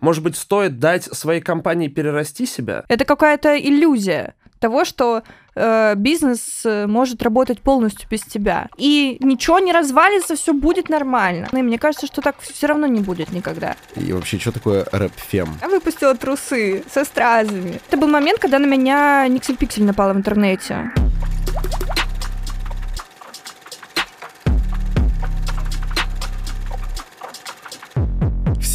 Может быть, стоит дать своей компании перерасти себя? Это какая-то иллюзия того, что э, бизнес э, может работать полностью без тебя. И ничего не развалится, все будет нормально. И мне кажется, что так все равно не будет никогда. И вообще, что такое рэп-фем? Я выпустила трусы со стразами. Это был момент, когда на меня Никсель Пиксель напала в интернете.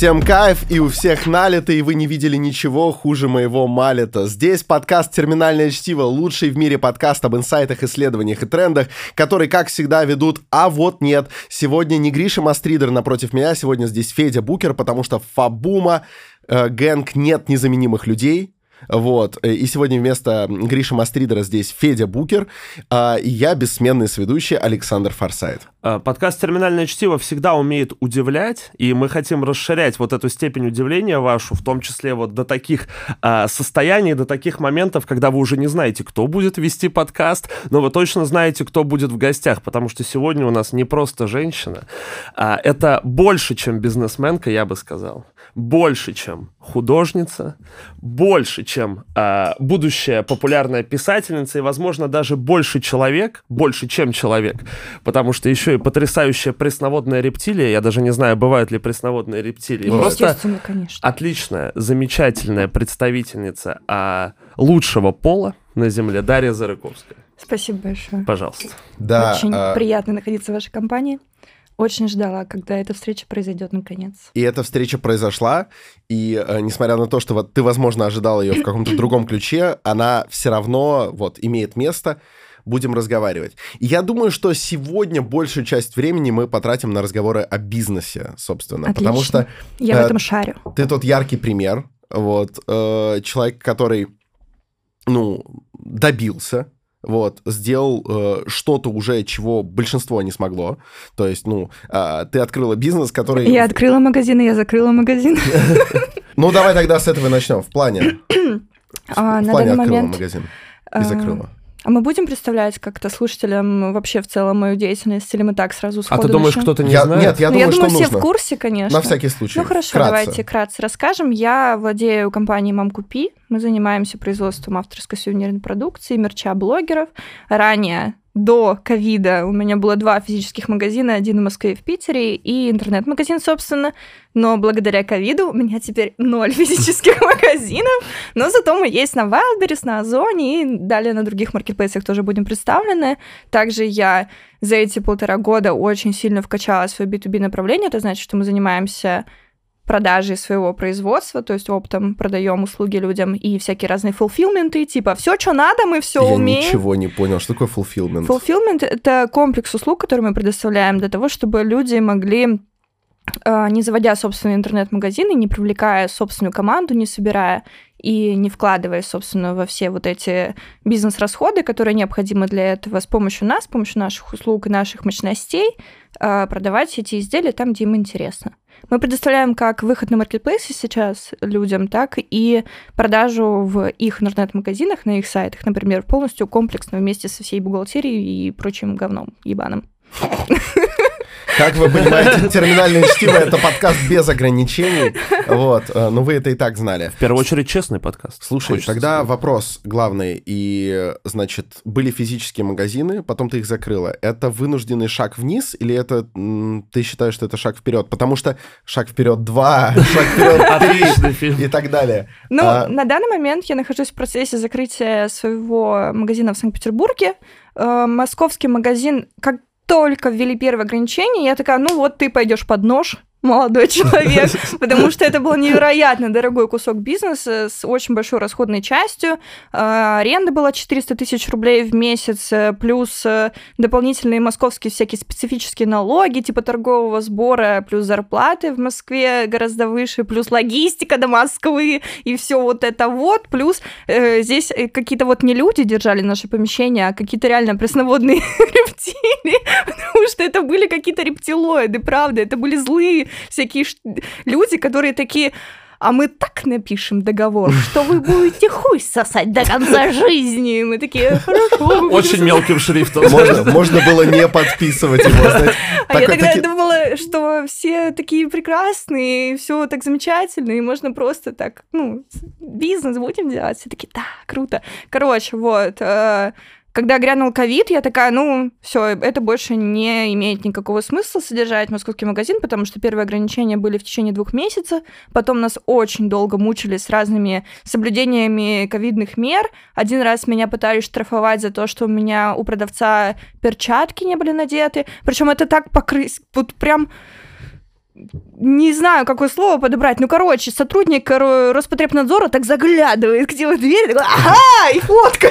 Всем кайф, и у всех налито, и вы не видели ничего хуже моего малета. Здесь подкаст «Терминальное чтиво», лучший в мире подкаст об инсайтах, исследованиях и трендах, который, как всегда, ведут «А вот нет». Сегодня не Гриша Мастридер напротив меня, сегодня здесь Федя Букер, потому что Фабума, э, гэнг «Нет незаменимых людей», вот. Э, и сегодня вместо Гриша Мастридера здесь Федя Букер, а я бессменный сведущий Александр Форсайт. А, подкаст «Терминальное чтиво» всегда умеет удивлять, и мы хотим расширять вот эту степень удивления вашу, в том числе вот до таких а, состояний, до таких моментов, когда вы уже не знаете, кто будет вести подкаст, но вы точно знаете, кто будет в гостях, потому что сегодня у нас не просто женщина, а это больше, чем бизнесменка, я бы сказал, больше, чем художница, больше, чем э, будущая популярная писательница и, возможно, даже больше человек, больше, чем человек, потому что еще и потрясающая пресноводная рептилия, я даже не знаю, бывают ли пресноводные рептилии, ну, просто конечно. отличная, замечательная представительница э, лучшего пола на Земле Дарья Зарыковская. Спасибо большое. Пожалуйста. Да, Очень а... приятно находиться в вашей компании. Очень ждала, когда эта встреча произойдет наконец. И эта встреча произошла, и э, несмотря на то, что вот ты, возможно, ожидал ее в каком-то другом ключе, она все равно вот имеет место. Будем разговаривать. И я думаю, что сегодня большую часть времени мы потратим на разговоры о бизнесе, собственно. Отлично. Потому что... Я э, в этом шарю. Ты тот яркий пример. Вот. Э, человек, который, ну, добился вот, сделал э, что-то уже, чего большинство не смогло. То есть, ну, э, ты открыла бизнес, который... Я открыла магазин, и я закрыла магазин. Ну, давай тогда с этого начнем. В плане... А, В плане открыла магазин и а, закрыла. А мы будем представлять как-то слушателям вообще в целом мою деятельность, или мы так сразу сходу А ты думаешь, начнем? кто-то не Я- знает? Нет, я Ну, думаю, я думаю, что все нужно. в курсе, конечно. На всякий случай. Ну хорошо, Вкратце. давайте вкратце расскажем. Я владею компанией «Мам Купи». Мы занимаемся производством авторской сувенирной продукции, мерча блогеров. Ранее, до ковида, у меня было два физических магазина, один в Москве и в Питере, и интернет-магазин, собственно. Но благодаря ковиду у меня теперь ноль физических магазинов, но зато мы есть на Wildberries, на Озоне и далее на других маркетплейсах тоже будем представлены. Также я за эти полтора года очень сильно вкачала свое B2B направление, это значит, что мы занимаемся продажей своего производства, то есть оптом продаем услуги людям и всякие разные фулфилменты, типа все, что надо, мы все Я умеем. ничего не понял. Что такое fulfillment? Fulfillment — это комплекс услуг, который мы предоставляем для того, чтобы люди могли э, не заводя собственный интернет-магазин и не привлекая собственную команду, не собирая и не вкладывая, собственно, во все вот эти бизнес-расходы, которые необходимы для этого, с помощью нас, с помощью наших услуг и наших мощностей, э, продавать эти изделия там, где им интересно. Мы предоставляем как выход на маркетплейсы сейчас людям, так и продажу в их интернет-магазинах, на их сайтах, например, полностью комплексно вместе со всей бухгалтерией и прочим говном ебаным. Как вы понимаете, терминальное чтиво — это подкаст без ограничений. Вот, но вы это и так знали. В первую очередь, честный подкаст. Слушай, Хочется тогда сказать. вопрос главный. И, значит, были физические магазины, потом ты их закрыла. Это вынужденный шаг вниз или это ты считаешь, что это шаг вперед? Потому что шаг вперед два, шаг вперед Отличный три фильм. и так далее. Ну, А- на данный момент я нахожусь в процессе закрытия своего магазина в Санкт-Петербурге. Э, Московский магазин, как только ввели первые ограничения, я такая, ну вот ты пойдешь под нож, молодой человек, потому что это был невероятно дорогой кусок бизнеса с очень большой расходной частью. Э, Аренда была 400 тысяч рублей в месяц, э, плюс э, дополнительные московские всякие специфические налоги, типа торгового сбора, плюс зарплаты в Москве гораздо выше, плюс логистика до Москвы, и все вот это вот, плюс э, здесь э, какие-то вот не люди держали наше помещение, а какие-то реально пресноводные рептилии, потому что это были какие-то рептилоиды, правда, это были злые всякие ш- люди, которые такие, а мы так напишем договор, что вы будете хуй сосать до конца жизни. Мы такие, хорошо. Очень мелким шрифтом. Можно, можно было не подписывать его, знаете. А я Такой- тогда таки- думала, что все такие прекрасные, все так замечательно, и можно просто так, ну, бизнес будем делать. Все такие, да, круто. Короче, вот. Когда грянул ковид, я такая, ну, все, это больше не имеет никакого смысла содержать московский магазин, потому что первые ограничения были в течение двух месяцев, потом нас очень долго мучили с разными соблюдениями ковидных мер. Один раз меня пытались штрафовать за то, что у меня у продавца перчатки не были надеты, причем это так покрыть, вот прям не знаю, какое слово подобрать. Ну, короче, сотрудник Роспотребнадзора так заглядывает к тебе в дверь, такой, ага, и фотка.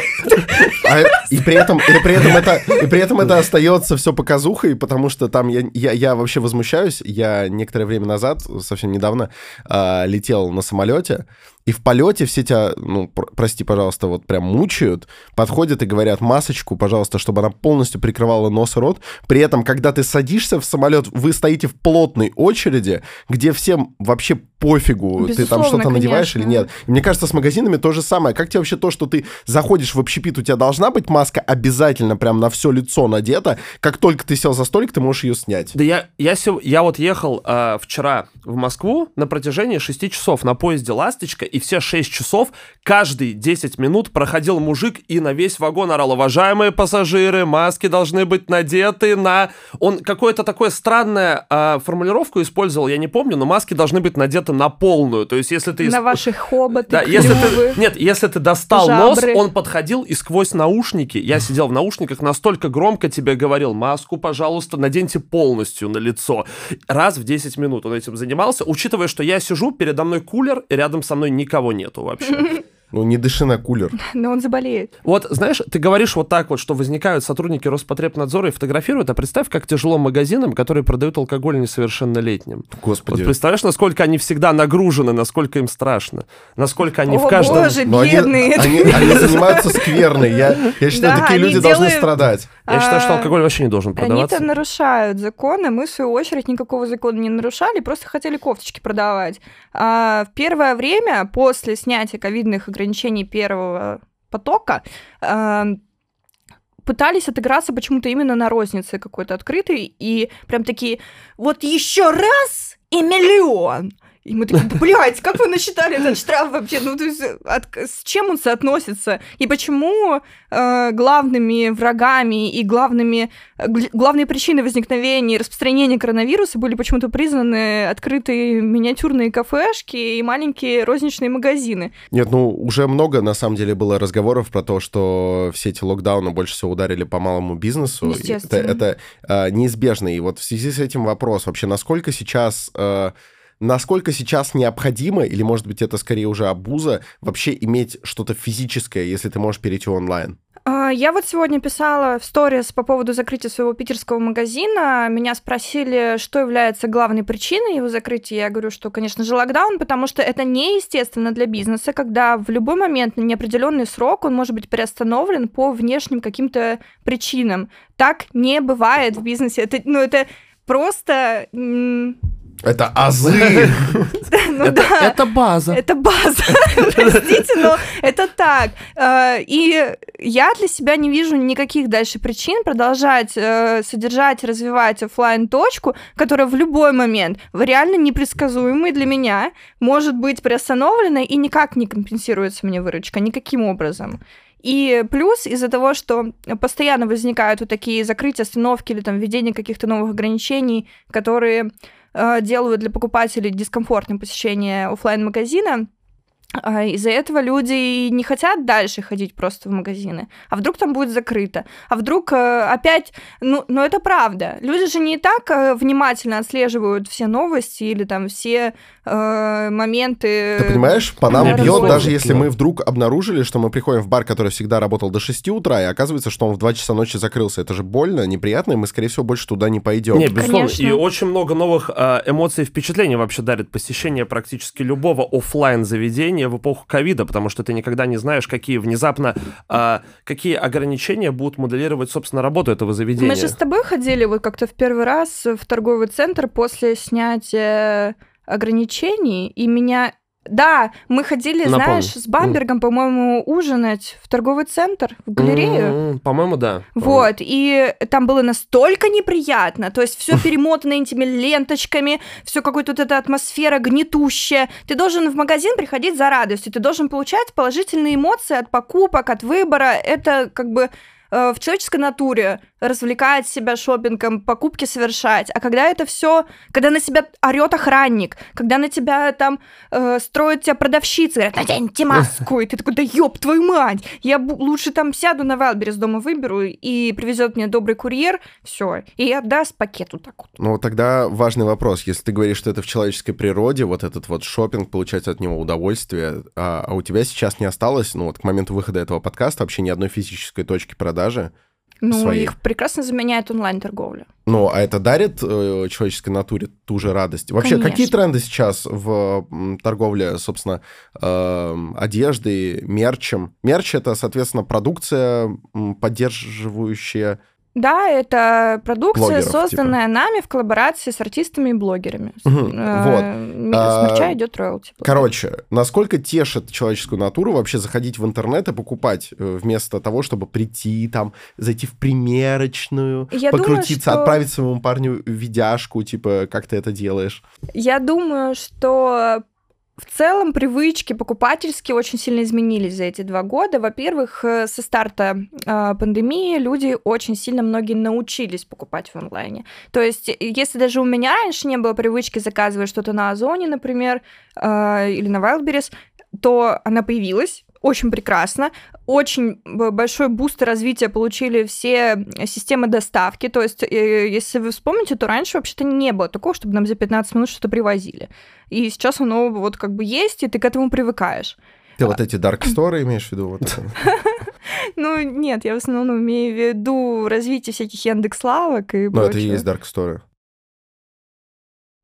А, и при этом, и при этом это, и при этом это остается все показухой, потому что там я, я, я вообще возмущаюсь. Я некоторое время назад, совсем недавно, а, летел на самолете, и в полете все тебя, ну, пр- прости, пожалуйста, вот прям мучают, подходят и говорят масочку, пожалуйста, чтобы она полностью прикрывала нос и рот. При этом, когда ты садишься в самолет, вы стоите в плотной очереди, где всем вообще пофигу, ты там Безусловно, что-то надеваешь или нет. И мне кажется, с магазинами то же самое. Как тебе вообще то, что ты заходишь в общепит, у тебя должна быть маска обязательно прям на все лицо надета, как только ты сел за столик, ты можешь ее снять. Да я, я, сев- я вот ехал а, вчера в Москву на протяжении 6 часов на поезде «Ласточка», и все 6 часов, каждые 10 минут проходил мужик и на весь вагон орал «Уважаемые пассажиры, маски должны быть надеты на...» Он какое-то такое странное а, формулировку использовал, я не помню, но маски должны быть надеты на полную. То есть если ты... На исп- ваши хоботы, Да, если клювы. ты, нет, если ты достал нос, жабры. он подходил и сквозь наушники, я сидел в наушниках, настолько громко тебе говорил, маску, пожалуйста, наденьте полностью на лицо. Раз в 10 минут он этим занимался, учитывая, что я сижу, передо мной кулер, и рядом со мной никого нету вообще. Ну, не дыши на кулер. Но он заболеет. Вот, знаешь, ты говоришь вот так вот, что возникают сотрудники Роспотребнадзора и фотографируют, а представь, как тяжело магазинам, которые продают алкоголь несовершеннолетним. Вот Господи. представляешь, насколько они всегда нагружены, насколько им страшно, насколько они в О, каждом... боже, Но они, бедные. они, они занимаются скверной. Я, я считаю, Да, такие они люди должны делают- страдать. Я считаю, что А, алкоголь вообще не должен продаваться. Они-то нарушают законы, мы, в свою очередь, никакого закона не нарушали, просто хотели кофточки продавать. А в первое время, после снятия ковидных ограничений первого потока, а, пытались отыграться почему-то именно на рознице какой-то открытой, и прям такие, вот еще раз и миллион. И мы такие, блядь, как вы насчитали этот штраф вообще? Ну, то есть, от- с чем он соотносится? И почему э, главными врагами и главными, гл- главной причиной возникновения и распространения коронавируса были почему-то признаны открытые миниатюрные кафешки и маленькие розничные магазины? Нет, ну, уже много, на самом деле, было разговоров про то, что все эти локдауны больше всего ударили по малому бизнесу. Это, это э, неизбежно. И вот в связи с этим вопрос вообще, насколько сейчас... э, Насколько сейчас необходимо, или, может быть, это скорее уже абуза, вообще иметь что-то физическое, если ты можешь перейти онлайн? А, Я вот сегодня писала в сторис по поводу закрытия своего питерского магазина. Меня спросили, что является главной причиной его закрытия. Я говорю, что, конечно же, локдаун, потому что это неестественно для бизнеса, когда в любой момент на неопределенный срок он может быть приостановлен по внешним каким-то причинам. Так не бывает в бизнесе. Это, ну, это просто... Это азы! Ну это, да. это база. Это база, простите, но это так. Э, И я для себя не вижу никаких дальше причин продолжать э, содержать развивать оффлайн точку которая в любой момент, реально непредсказуемый для меня, может быть приостановлена и никак не компенсируется мне выручка, никаким образом. И плюс из-за того, что постоянно возникают вот такие закрытия, остановки или там введение каких-то новых ограничений, которые делают для покупателей дискомфортным посещение оффлайн магазина из-за этого люди не хотят дальше ходить просто в магазины. А вдруг там будет закрыто? А вдруг э, опять... Ну, но это правда. Люди же не так э, внимательно отслеживают все новости или там все э, моменты... Ты понимаешь, по нам бьет, даже если мы вдруг обнаружили, что мы приходим в бар, который всегда работал до 6 утра, и оказывается, что он в 2 часа ночи закрылся. Это же больно, неприятно, и мы, скорее всего, больше туда не пойдем. Не, безусловно. Конечно. И очень много новых а, эмоций и впечатлений вообще дарит посещение практически любого оффлайн заведения в эпоху ковида, потому что ты никогда не знаешь, какие внезапно, а, какие ограничения будут моделировать, собственно, работу этого заведения. Мы же с тобой ходили вот как-то в первый раз в торговый центр после снятия ограничений, и меня Да, мы ходили, Напомню. знаешь, с Бамбергом, по-моему, ужинать в торговый центр, в галерею. М, По-моему, да. Вот, и там было настолько неприятно, то есть все перемотано этими ленточками, все какая-то вот эта атмосфера гнетущая. Ты должен в магазин приходить за радостью, ты должен получать положительные эмоции от покупок, от выбора. Это как бы э, в человеческой натуре развлекать себя шопингом, покупки совершать. А когда это все, когда на тебя орет охранник, когда на тебя там э, строят тебя продавщицы, говорят, наденьте маску, и ты такой, да ёб твою мать, я лучше там сяду на Вайлдберрис дома выберу, и привезет мне добрый курьер, все, и отдаст пакет вот так вот. Ну, тогда важный вопрос. Если ты говоришь, что это в человеческой природе, вот этот вот шопинг, получать от него удовольствие, а, а у тебя сейчас не осталось, ну, вот к моменту выхода этого подкаста вообще ни одной физической точки продажи. Ну, Свои. их прекрасно заменяет онлайн-торговля. Ну, а это дарит э, человеческой натуре ту же радость? Вообще, Конечно. какие тренды сейчас в торговле, собственно, эм, одеждой, мерчем? Мерч — это, соответственно, продукция, поддерживающая... Да, это продукция, Блогеров, типа. созданная нами в коллаборации с артистами и блогерами. Э, вот. А, С мерча идет роялти. Короче, насколько тешит человеческую натуру вообще заходить в интернет и покупать э, вместо того, чтобы прийти там, зайти в примерочную, Я думаю, покрутиться, что- отправить своему парню видяшку, типа, как ты это делаешь? Я думаю, что в целом привычки покупательские очень сильно изменились за эти два года. Во-первых, э, со старта э, пандемии люди очень сильно многие научились покупать в онлайне. То есть, э, если даже у меня раньше не было привычки заказывать что-то на Озоне, например, э, или на Wildberries, то она появилась. Очень прекрасно. Очень б- большой boost развития получили все системы доставки. То есть, э, если вы вспомните, то раньше вообще-то не было такого, чтобы нам за 15 минут что-то привозили. И сейчас оно вот как бы есть, и ты к этому привыкаешь. Ты вот эти Dark Store имеешь в виду? Вот? Ну, нет, я в основном имею в виду развитие всяких Яндекс.Лавок и Ну, это и есть Dark Store.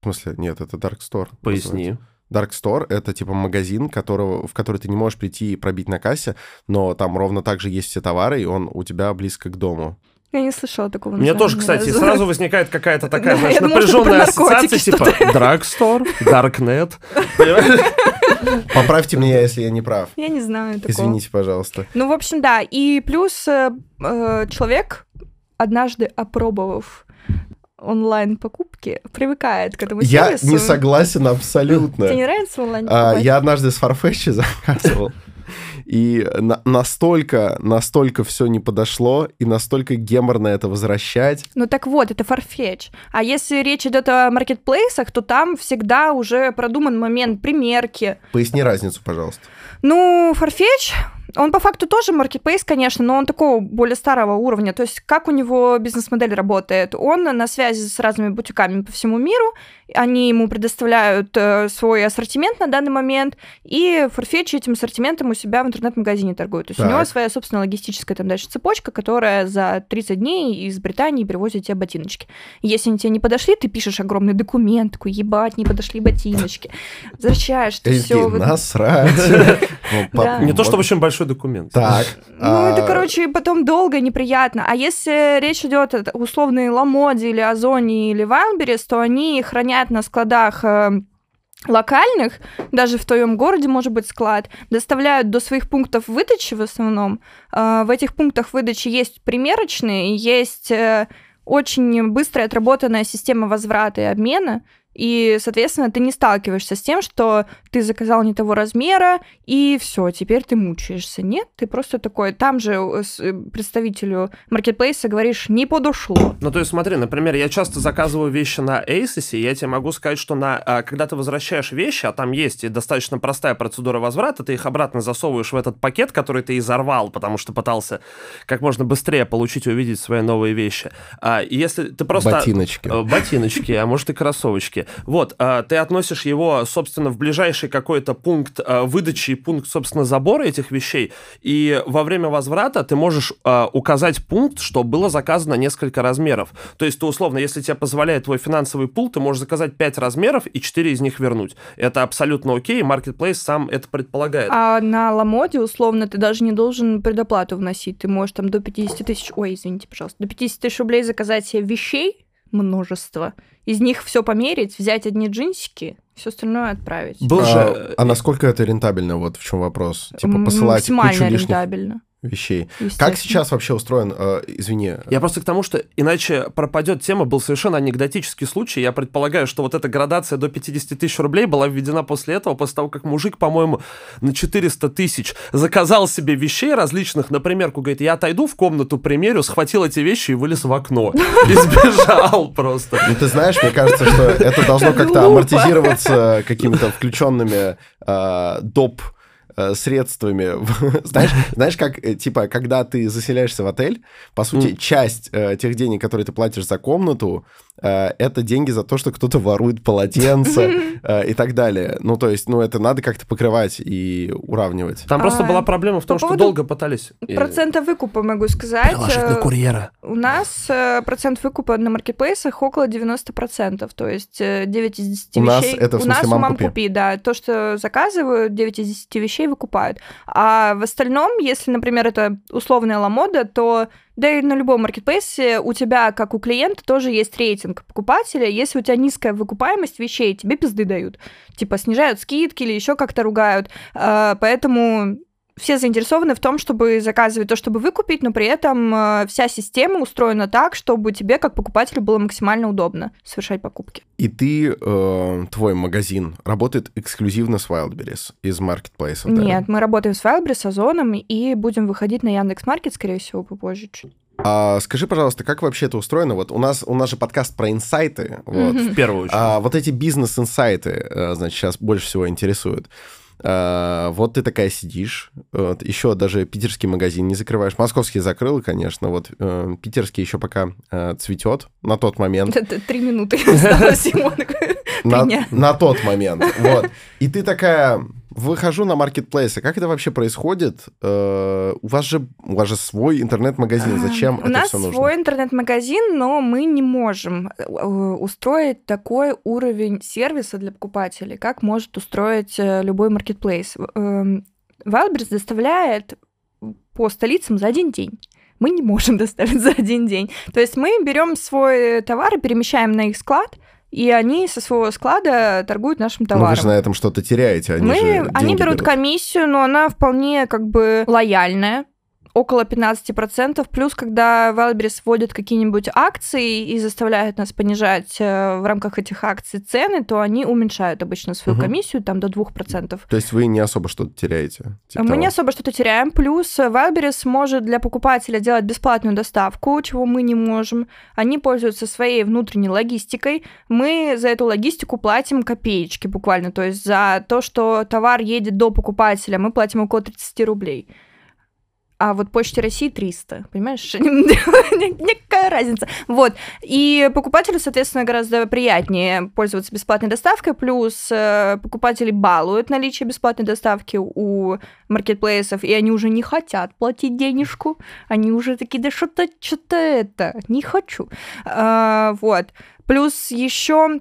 В смысле, нет, это Dark Store. Поясни. Dark Store — это типа магазин, которого, в который ты не можешь прийти и пробить на кассе, но там ровно так же есть все товары, и он у тебя близко к дому. Я не слышала такого. Мне тоже, кстати, разу. сразу возникает какая-то такая, Да, знаешь, напряженная ассоциация, типа. Drugstore, Darknet. Поправьте меня, если я не прав. Я не знаю такого. Извините, пожалуйста. Ну, в общем, да. И плюс э, э, человек, однажды опробовав онлайн-покупки, привыкает к этому Я сервису. не согласен Тебе абсолютно. не нравится онлайн А? Я однажды с Farfetch заказывал. И на- настолько, настолько все не подошло, и настолько геморно это возвращать. Ну так вот, это Farfetch. А если речь идет о маркетплейсах, то там всегда уже продуман момент примерки. Поясни разницу, пожалуйста. Ну, Farfetch, он по факту тоже маркетплейс, конечно, но он такого более старого уровня. То есть как у него бизнес-модель работает? Он на связи с разными бутиками по всему миру, они ему предоставляют э, свой ассортимент на данный момент, и Farfetch этим ассортиментом у себя в интернет-магазине торгует. То есть у Так. него своя собственная логистическая там дальше цепочка, которая за 30 дней из Британии привозит тебе ботиночки. Если они тебе не подошли, ты пишешь огромный документ, такой, ебать, не подошли ботиночки. Возвращаешь, ты все. насрать. Не то, что вот очень большой документ. Так. Ну, это, а, короче, потом долго, неприятно. А если речь идет о условной Ламоде или Озоне или Вайлберис, то они хранят на складах э, локальных, даже в твоем городе может быть склад, доставляют до своих пунктов выдачи в основном. Э, в этих пунктах выдачи есть примерочные, есть э, очень быстрая отработанная система возврата и обмена, и, соответственно, ты не сталкиваешься с тем, что ты заказал не того размера, и все, теперь ты мучаешься. Нет, ты просто такой, там же э, с- э, представителю маркетплейса говоришь, не подошло. Ну, то есть, смотри, например, я часто заказываю вещи на Asos, и я тебе могу сказать, что на, а, когда ты возвращаешь вещи, а там есть и достаточно простая процедура возврата, ты их обратно засовываешь в этот пакет, который ты изорвал, потому что пытался как можно быстрее получить и увидеть свои новые вещи. А, если ты просто... Ботиночки. Э, Ботиночки, а может и кроссовочки. Вот, а, ты относишь его, собственно, в ближайший какой-то пункт а, выдачи и пункт, собственно, забора этих вещей, и во время возврата ты можешь а, указать пункт, что было заказано несколько размеров. То есть ты, условно, если тебе позволяет твой финансовый пул, ты можешь заказать 5 размеров и 4 из них вернуть. Это абсолютно окей, Marketplace сам это предполагает. А на Ламоде, условно, ты даже не должен предоплату вносить. Ты можешь там до 50 тысяч... Ой, извините, пожалуйста. До 50 тысяч рублей заказать себе вещей, множество. Из них все померить, взять одни джинсики, все остальное отправить. Был А, же... а насколько это рентабельно? Вот в чем вопрос. Типа посылать кучу максимально лишних рентабельно. Вещей. Как сейчас вообще устроен, э, извини, Я просто к тому, что иначе пропадет тема, был совершенно анекдотический случай. Я предполагаю, что вот эта градация до 50 тысяч рублей была введена после этого, после того, как мужик, по-моему, на 400 тысяч заказал себе вещей различных на примерку. Говорит, я отойду в комнату, примерю, схватил эти вещи и вылез в окно. И сбежал просто. Ну, ты знаешь, мне кажется, что это должно как-то амортизироваться какими-то включенными э, доп э, средствами. знаешь, знаешь, как, э, типа, когда ты заселяешься в отель, по сути, часть э, тех денег, которые ты платишь за комнату, это деньги за то, что кто-то ворует полотенце э, и так далее. Ну, то есть, ну, это надо как-то покрывать и уравнивать. Там просто А, была проблема в том, что долго пытались... э, Процента выкупа могу сказать. Приложить на Э, курьера. У нас э, процент выкупа на маркетплейсах около 90%, то есть э, 9 из 10 У нас вещей... это в у нас смысле у «мам, мам купи». купи, да. То, что заказывают, 9 из 10 вещей выкупают. А в остальном, если, например, это условная ламода, то да и на любом маркетплейсе у тебя, как у клиента, тоже есть рейтинг покупателя. Если у тебя низкая выкупаемость вещей, тебе пизды дают. Типа снижают скидки или еще как-то ругают. А, Поэтому все заинтересованы в том, чтобы заказывать то, чтобы выкупить, но при этом э, вся система устроена так, чтобы тебе, как покупателю, было максимально удобно совершать покупки. И ты, э, твой магазин работает эксклюзивно с Wildberries из маркетплейсов, да? Нет, мы работаем с Wildberries, с Озоном и будем выходить на Яндекс.Маркет, скорее всего, попозже чуть. А скажи, пожалуйста, как вообще это устроено? Вот у нас, у нас же подкаст про инсайты, вот. В первую очередь. А вот эти бизнес-инсайты, э, значит, сейчас больше всего интересуют. А, вот ты такая сидишь, вот, еще даже питерский магазин не закрываешь. Московский закрыл, конечно, вот э, питерский еще пока э, цветет на тот момент. Это три минуты осталось ему. На, на тот момент, вот. И ты такая, выхожу на маркетплейсы, как это вообще происходит? Э, у вас же, у вас же свой интернет-магазин, зачем У это нас все нужно? свой интернет-магазин, но мы не можем э, устроить такой уровень сервиса для покупателей, как может устроить э, любой маркетплейс. Эм, Wildberries доставляет по столицам за один день. Мы не можем доставить за один день. То есть мы берем свой товар и перемещаем на их склад, и они со своего склада торгуют нашим Ну, вы товаром. же на этом что-то теряете, они Мы, же они деньги берут комиссию, но она вполне как бы лояльная, около 15%. Плюс, когда Wildberries вводят какие-нибудь акции и заставляют нас понижать э, в рамках этих акций цены, то они уменьшают обычно свою Мгм. комиссию там до 2%. То есть вы не особо что-то теряете? типа Мы того? не особо что-то теряем. Плюс Wildberries может для покупателя делать бесплатную доставку, чего мы не можем. Они пользуются своей внутренней логистикой. Мы за эту логистику платим копеечки буквально. То есть за то, что товар едет до покупателя, мы платим около 30 рублей. А вот Почте России 300, понимаешь? Некая разница. Вот. И покупателю, соответственно, гораздо приятнее пользоваться бесплатной доставкой, плюс э, покупатели балуют наличие бесплатной доставки у маркетплейсов, и они уже не хотят платить денежку. Они уже такие, да что-то, что-то это, не хочу. А, вот. Плюс еще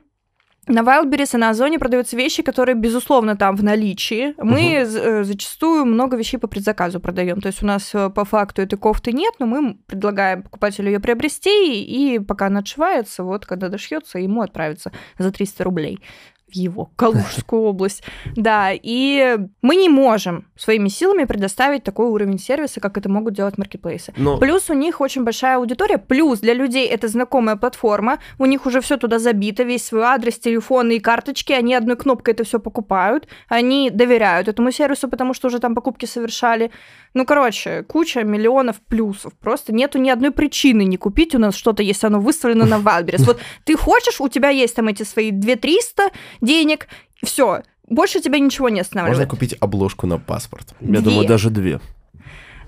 на Wildberries и на Озоне продаются вещи, которые, безусловно, там в наличии. Мы э, зачастую много вещей по предзаказу продаем. То есть у нас э, по факту этой кофты нет, но мы предлагаем покупателю ее приобрести, и пока она отшивается, вот когда дошьется, ему отправится за 300 рублей в его Калужскую область. Да, и мы не можем своими силами предоставить такой уровень сервиса, как это могут делать маркетплейсы. Но Плюс у них очень большая аудитория, плюс для людей это знакомая платформа, у них уже все туда забито, весь свой адрес, телефоны и карточки, они одной кнопкой это все покупают, они доверяют этому сервису, потому что уже там покупки совершали. Ну, короче, куча миллионов плюсов. Просто нету ни одной причины не купить у нас что-то, если оно выставлено на Wildberries. Вот ты хочешь, у тебя есть там эти свои 2300 денег, все, больше тебя ничего не Можно останавливает. купить обложку на паспорт. я Две. думаю, даже две.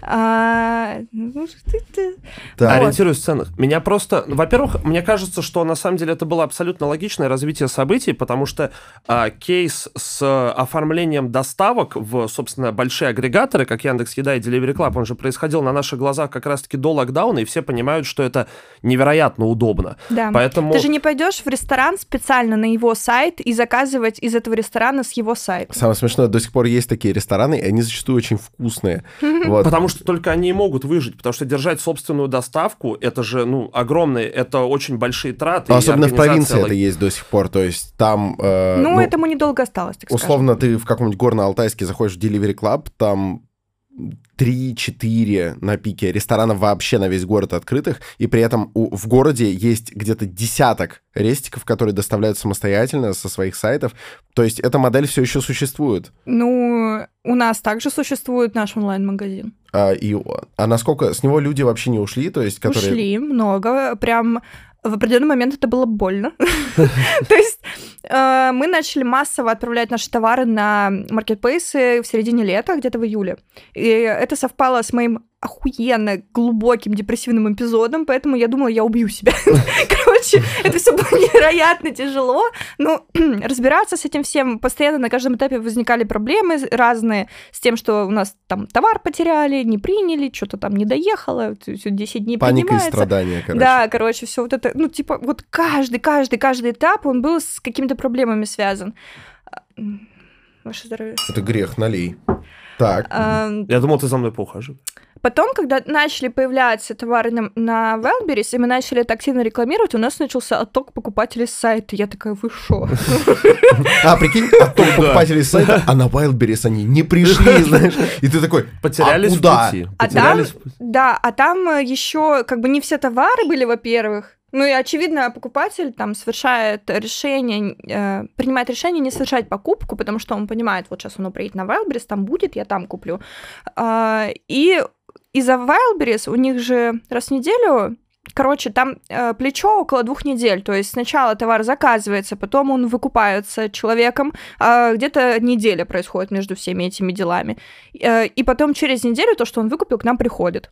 А, ну, ты- ты- Да. Вот. Ориентируюсь в ценах. Меня просто... Во-первых, мне кажется, что на самом деле это было абсолютно логичное развитие событий, потому что а, кейс с оформлением доставок в, собственно, большие агрегаторы, как Яндекс Еда и Delivery Club, он же происходил на наших глазах как раз-таки до локдауна, и все понимают, что это невероятно удобно. Да. Поэтому... Ты же не пойдешь в ресторан специально на его сайт и заказывать из этого ресторана с его сайта. Самое смешное, до сих пор есть такие рестораны, и они зачастую очень вкусные. Вот. Потому что только они и могут выжить, потому что держать собственную доставку, это же, ну, огромные, это очень большие траты. Особенно в провинции это есть до сих пор, то есть там... Э, ну, ну, этому недолго осталось, так Условно, скажем. ты в каком-нибудь Горно-Алтайске заходишь в Delivery Club, там 3-4 на пике ресторанов вообще на весь город открытых, и при этом у, в городе есть где-то десяток рестиков, которые доставляют самостоятельно со своих сайтов. То есть эта модель все еще существует. Ну, у нас также существует наш онлайн-магазин. А, и, а насколько с него люди вообще не ушли? То есть, которые... Ушли много, прям в определенный момент это было больно. То есть э, мы начали массово отправлять наши товары на маркетплейсы в середине лета, где-то в июле. И это совпало с моим охуенно глубоким депрессивным эпизодом, поэтому я думала, я убью себя. Короче, это все было невероятно тяжело, но разбираться с этим всем постоянно на каждом этапе возникали проблемы разные с тем, что у нас там товар потеряли, не приняли, что-то там не доехало, все 10 дней Паника и страдания, короче. Да, короче, все вот это, ну, типа, вот каждый, каждый, каждый этап, он был с какими-то проблемами связан. Ваше здоровье. Это грех, налей. Так. Я думал, ты за мной поухаживаешь. Потом, когда начали появляться товары на, на Wildberries, и мы начали это активно рекламировать, у нас начался отток покупателей с сайта. Я такая, вы шо? А, прикинь, отток покупателей с сайта, а на Wildberries они не пришли, знаешь. И ты такой, потерялись а куда? в пути. А там, да, а там э, еще как бы не все товары были, во-первых, ну и очевидно, покупатель там совершает решение, э, принимает решение не совершать покупку, потому что он понимает, вот сейчас он приедет на Wildberries, там будет, я там куплю. Э, и из-за Wildberries у них же раз в неделю Короче, там э, плечо около двух недель. То есть сначала товар заказывается, потом он выкупается человеком. Э, где-то неделя происходит между всеми этими делами. Э, и потом через неделю то, что он выкупил, к нам приходит.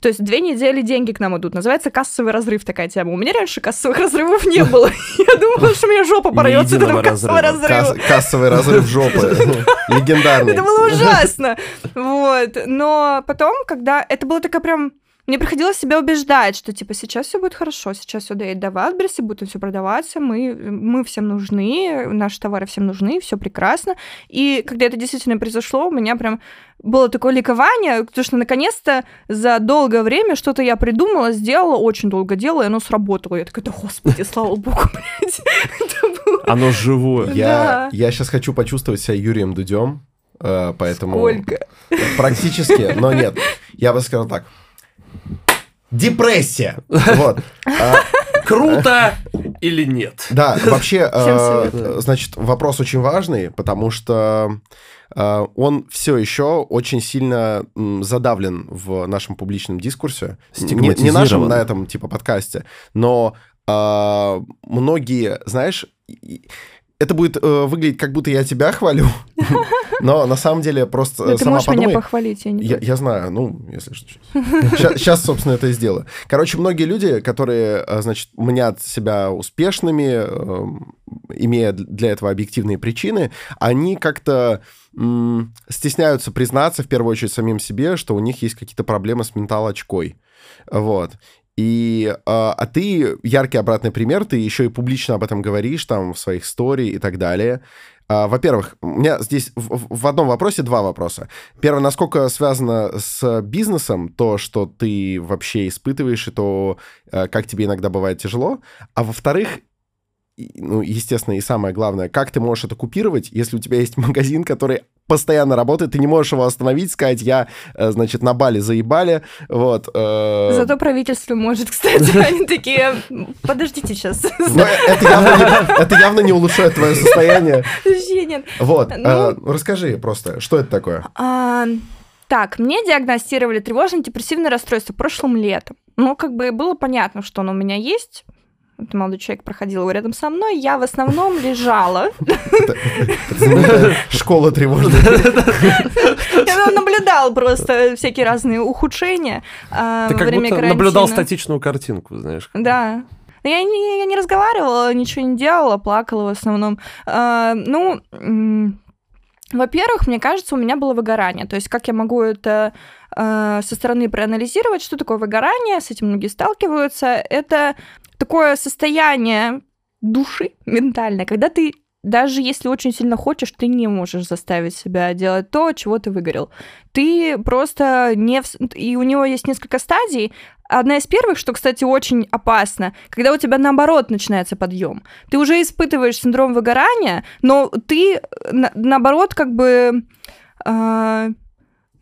То есть две недели деньги к нам идут. Называется кассовый разрыв такая тема. У меня раньше кассовых разрывов не было. Я думала, что у меня жопа порвется от этого кассового разрыва. Кассовый разрыв жопы. Легендарный. Это было ужасно. Вот. Но потом, когда... Это было такая прям мне приходилось себя убеждать, что типа сейчас все будет хорошо, сейчас все доедет до Вайлдберриса, будет все продаваться, мы, мы всем нужны, наши товары всем нужны, все прекрасно. И когда это действительно произошло, у меня прям было такое ликование, потому что наконец-то за долгое время что-то я придумала, сделала, очень долго делала, и оно сработало. Я такая, да господи, слава богу, блядь. Оно живое. Я, я сейчас хочу почувствовать себя Юрием Дудем, э, поэтому... Сколько? Практически, но нет. Я бы сказал так. Депрессия. Вот. А, Круто или нет? Да, вообще, э, значит, вопрос очень важный, потому что э, он все еще очень сильно задавлен в нашем публичном дискурсе. Не, не нашем на этом типа подкасте, но э, многие, знаешь, это будет э, выглядеть, как будто я тебя хвалю, но на самом деле просто ну, ты можешь подумай. меня похвалить, я не я, я знаю, ну, если что. Сейчас, сейчас, собственно, это и сделаю. Короче, многие люди, которые, э, значит, мнят себя успешными, э, имея для этого объективные причины, они как-то стесняются признаться, в первую очередь, самим себе, что у них есть какие-то проблемы с ментал-очкой. Вот. И, а, а ты яркий обратный пример, ты еще и публично об этом говоришь, там, в своих истории и так далее. А, во-первых, у меня здесь в, в одном вопросе два вопроса. Первое, насколько связано с бизнесом то, что ты вообще испытываешь, и то, а, как тебе иногда бывает тяжело. А во-вторых, ну, естественно, и самое главное, как ты можешь это купировать, если у тебя есть магазин, который постоянно работает, ты не можешь его остановить, сказать, я, э, значит, на Бали заебали, вот. Э... Зато правительство может, кстати, они такие, подождите сейчас. Это явно, не, это явно не улучшает твое состояние. Нет. Вот, ну, э, расскажи просто, что это такое? А, так, мне диагностировали тревожно-депрессивное расстройство прошлым летом. Ну, как бы было понятно, что оно у меня есть, молодой человек проходил его рядом со мной, я в основном лежала. Школа тревожная. Я наблюдал просто всякие разные ухудшения а, Ты как будто наблюдал статичную картинку, знаешь. Да. Я не, я не разговаривала, ничего не делала, плакала в основном. А, ну, во-первых, мне кажется, у меня было выгорание. То есть, как я могу это э, со стороны проанализировать, что такое выгорание, с этим многие сталкиваются. Это такое состояние души ментальное, когда ты даже если очень сильно хочешь, ты не можешь заставить себя делать то, чего ты выгорел. Ты просто не... В... И у него есть несколько стадий. Одна из первых, что, кстати, очень опасно, когда у тебя наоборот начинается подъем. Ты уже испытываешь синдром выгорания, но ты на- наоборот как бы э,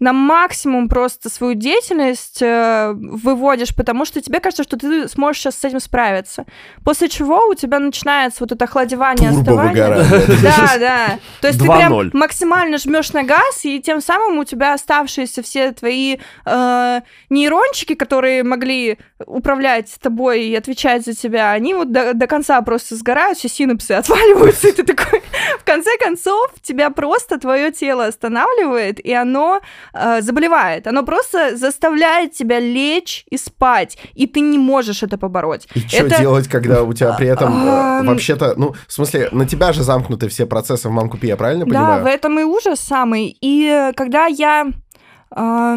на максимум просто свою деятельность э, выводишь, потому что тебе кажется, что ты сможешь сейчас с этим справиться. После чего у тебя начинается вот это охладевание, остывание. Да, да. То есть ты 2:0. прям максимально жмешь на газ, и тем самым у тебя оставшиеся все твои э, нейрончики, которые могли управлять тобой и отвечать за тебя, они вот до, до конца просто сгорают, все синапсы отваливаются, и ты такой... В конце концов, тебя просто твое тело останавливает, и оно э, заболевает. Оно просто заставляет тебя лечь и спать, и ты не можешь это побороть. И что Это- делать, когда у тебя при этом э, Ам. вообще-то, ну, в смысле, на тебя же замкнуты все процессы в Мамку Пи, я правильно Да, понимаю? в этом и ужас самый. И когда я э,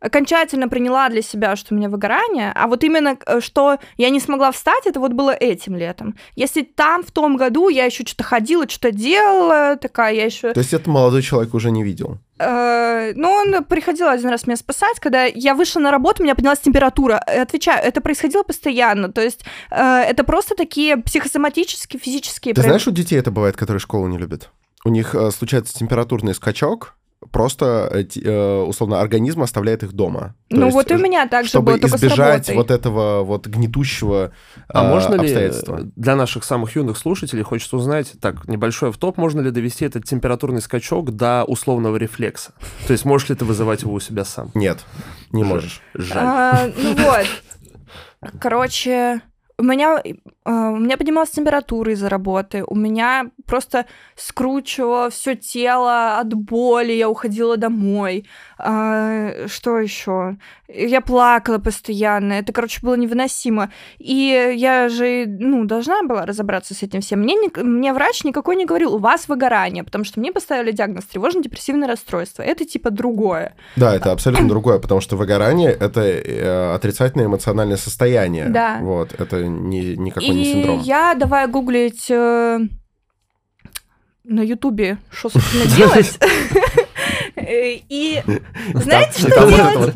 окончательно приняла для себя, что у меня выгорание, а вот именно, э, что я не смогла встать, это вот было этим летом. Если там в том году я еще что-то ходила, что-то делала, такая я еще... То есть это молодой человек уже не видел. Э, ну, он приходил один раз меня спасать, когда я вышла на работу, у меня поднялась температура. Э, Отвечаю, это происходило постоянно. То есть это просто такие психосоматические, физические... Ты знаешь, у детей это бывает, которые школу не любят? У них случается температурный скачок, просто, э, э, условно, организм оставляет их дома. То Ну есть, вот и у э, меня так же Чтобы было, только с избежать работой. вот этого вот гнетущего А э, можно ли обстоятельства. для наших самых юных слушателей, хочется узнать, так, небольшой топ можно ли довести этот температурный скачок до условного рефлекса? То есть можешь ли ты вызывать его у себя сам? Нет, не можешь. Жаль. А, ну вот. Короче, у меня, а, у меня поднималась температура из-за работы, у меня просто скручивало все тело от боли, я уходила домой. А, что еще? Я плакала постоянно, это, короче, было невыносимо. И я же, ну, должна была разобраться с этим всем. Мне, ник- мне врач никакой не говорил, у вас выгорание, потому что мне поставили диагноз тревожно-депрессивное расстройство. Это типа другое. Да, это абсолютно другое, потому что выгорание это э, отрицательное эмоциональное состояние. Да. Вот, это не, никакой не И синдром. я давай гуглить э, на Ютубе, что, собственно, делать. Э, И знаете, что делать?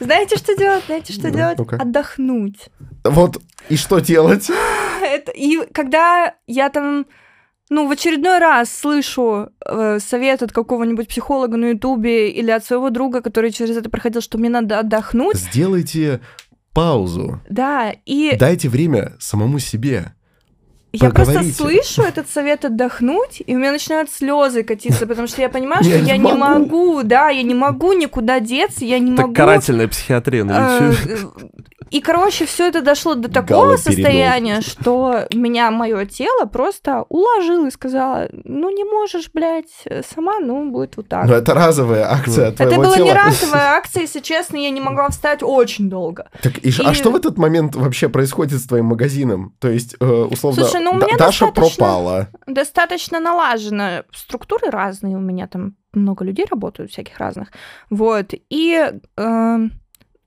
Знаете, что делать? Знаете, что делать? Отдохнуть. Вот, и что делать? Это- И когда я там ну, в очередной раз слышу э, совет от какого-нибудь психолога на Ютубе или от своего друга, который через это проходил, что мне надо отдохнуть. Сделайте паузу. Да, и Дайте время самому себе. Я просто слышу этот совет отдохнуть, и у меня начинают слезы катиться, потому что я понимаю, что Я не могу. да, я не могу никуда деться, я не Так могу. карательная психиатрия на э. И, короче, все это дошло до такого состояния, что меня мое тело просто уложило и сказала, ну не можешь, блядь, сама, ну будет вот так. Но это разовая акция от Это твоего была не разовая акция, если честно, я не могла встать очень долго. Так, и А что в этот момент вообще происходит с твоим магазином? То есть, э, условно, Слушай, ну у меня Даша достаточно- пропала. достаточно налажено. Структуры разные у меня, там много людей работают, всяких разных. Вот. И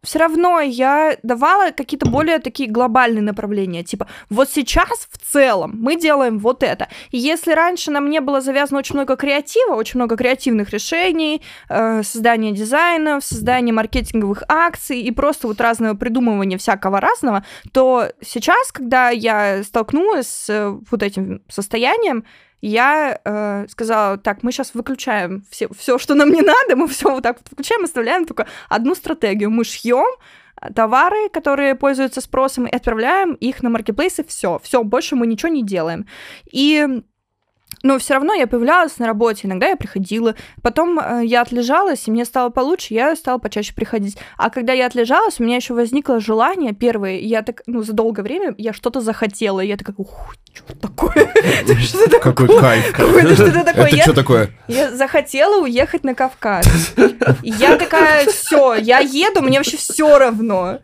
все равно я давала какие-то более такие глобальные направления. Типа, вот сейчас в целом мы делаем вот это. И если раньше на мне было завязано очень много креатива, очень много креативных решений, э, создание дизайнов, создание маркетинговых акций и просто вот разного придумывания всякого разного, то сейчас, когда я столкнулась с э, вот этим состоянием, я э, сказала, так, мы сейчас выключаем все, все, что нам не надо, мы все вот так вот выключаем, оставляем только одну стратегию. Мы шьем товары, которые пользуются спросом, и отправляем их на маркетплейсы, все, все, больше мы ничего не делаем. И но все равно я появлялась на работе, иногда я приходила. Потом э, я отлежалась, и мне стало получше, я стала почаще приходить. А когда я отлежалась, у меня еще возникло желание первое, я так, ну, за долгое время я что-то захотела, и я такая, ух, что такое? Что такое? Какой кайф. Какое-то что-то такое. Это что такое? я захотела уехать на Кавказ. Я такая, все, я еду, мне вообще все равно.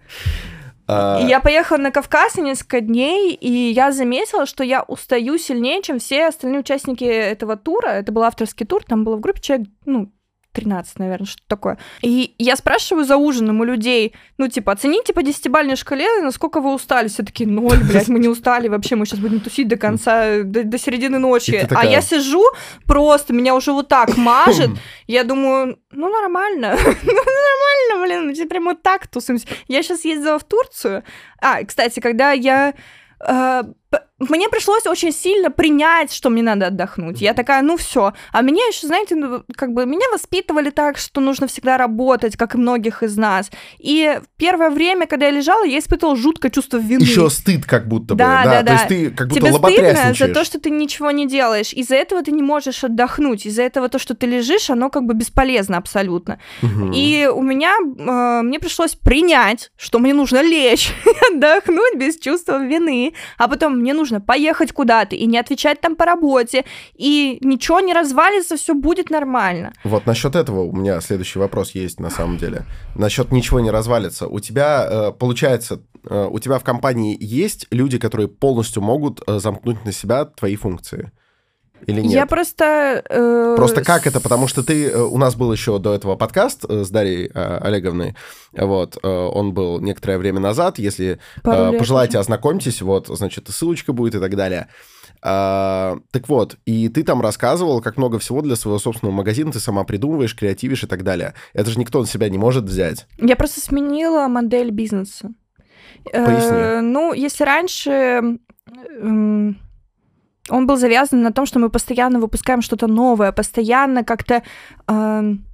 А, я поехала на Кавказ несколько дней, и я заметила, что я устаю сильнее, чем все остальные участники этого тура. Это был авторский тур, там было в группе человек, ну, 13, наверное, что-то такое. И я спрашиваю за ужином у людей, ну, типа, оцените по десятибальной шкале, насколько вы устали. Все такие, ноль, блядь, мы не устали вообще, мы сейчас будем тусить до конца, до, до середины ночи. такая... А я сижу, просто меня уже вот так мажет. Я думаю, ну, нормально. ну, нормально, блин, мы прям вот так тусуемся. Я сейчас ездила в Турцию. А, кстати, когда я э, мне пришлось очень сильно принять, что мне надо отдохнуть. Я такая, ну все. А меня еще, знаете, ну, как бы меня воспитывали так, что нужно всегда работать, как и многих из нас. И первое время, когда я лежала, я испытывала жуткое чувство вины. Еще стыд как будто бы. Да, да, да. То есть ты как будто Тебе стыдно за то, что что ты ничего не делаешь. Из-за этого ты не можешь отдохнуть. Из-за этого то, что ты лежишь, оно как бы бесполезно абсолютно. Угу. И у меня, э, мне пришлось принять, что мне нужно лечь, отдохнуть без чувства вины, а потом мне нужно поехать куда-то и не отвечать там по работе, и ничего не развалится, все будет нормально. Вот насчет этого у меня следующий вопрос есть на самом деле. Насчет ничего не развалится. У тебя, э, получается, э, у тебя в компании есть люди, которые полностью могут э, замкнуть на себя твои функции? Или нет? Я просто... Э, Просто как это? Потому что ты... У нас был еще до этого подкаст с Дарьей э, Олеговной. Вот. Э, он был некоторое время назад. Если лет пожелаете, уже. ознакомьтесь. Вот, значит, ссылочка будет и так далее. А, так вот, и ты там рассказывал, как много всего для своего собственного магазина ты сама придумываешь, креативишь и так далее. Это же никто на себя не может взять. Я просто сменила модель бизнеса. Э, Поясни. ну, если раньше он был завязан на том, что мы постоянно выпускаем что-то новое, постоянно как-то эм,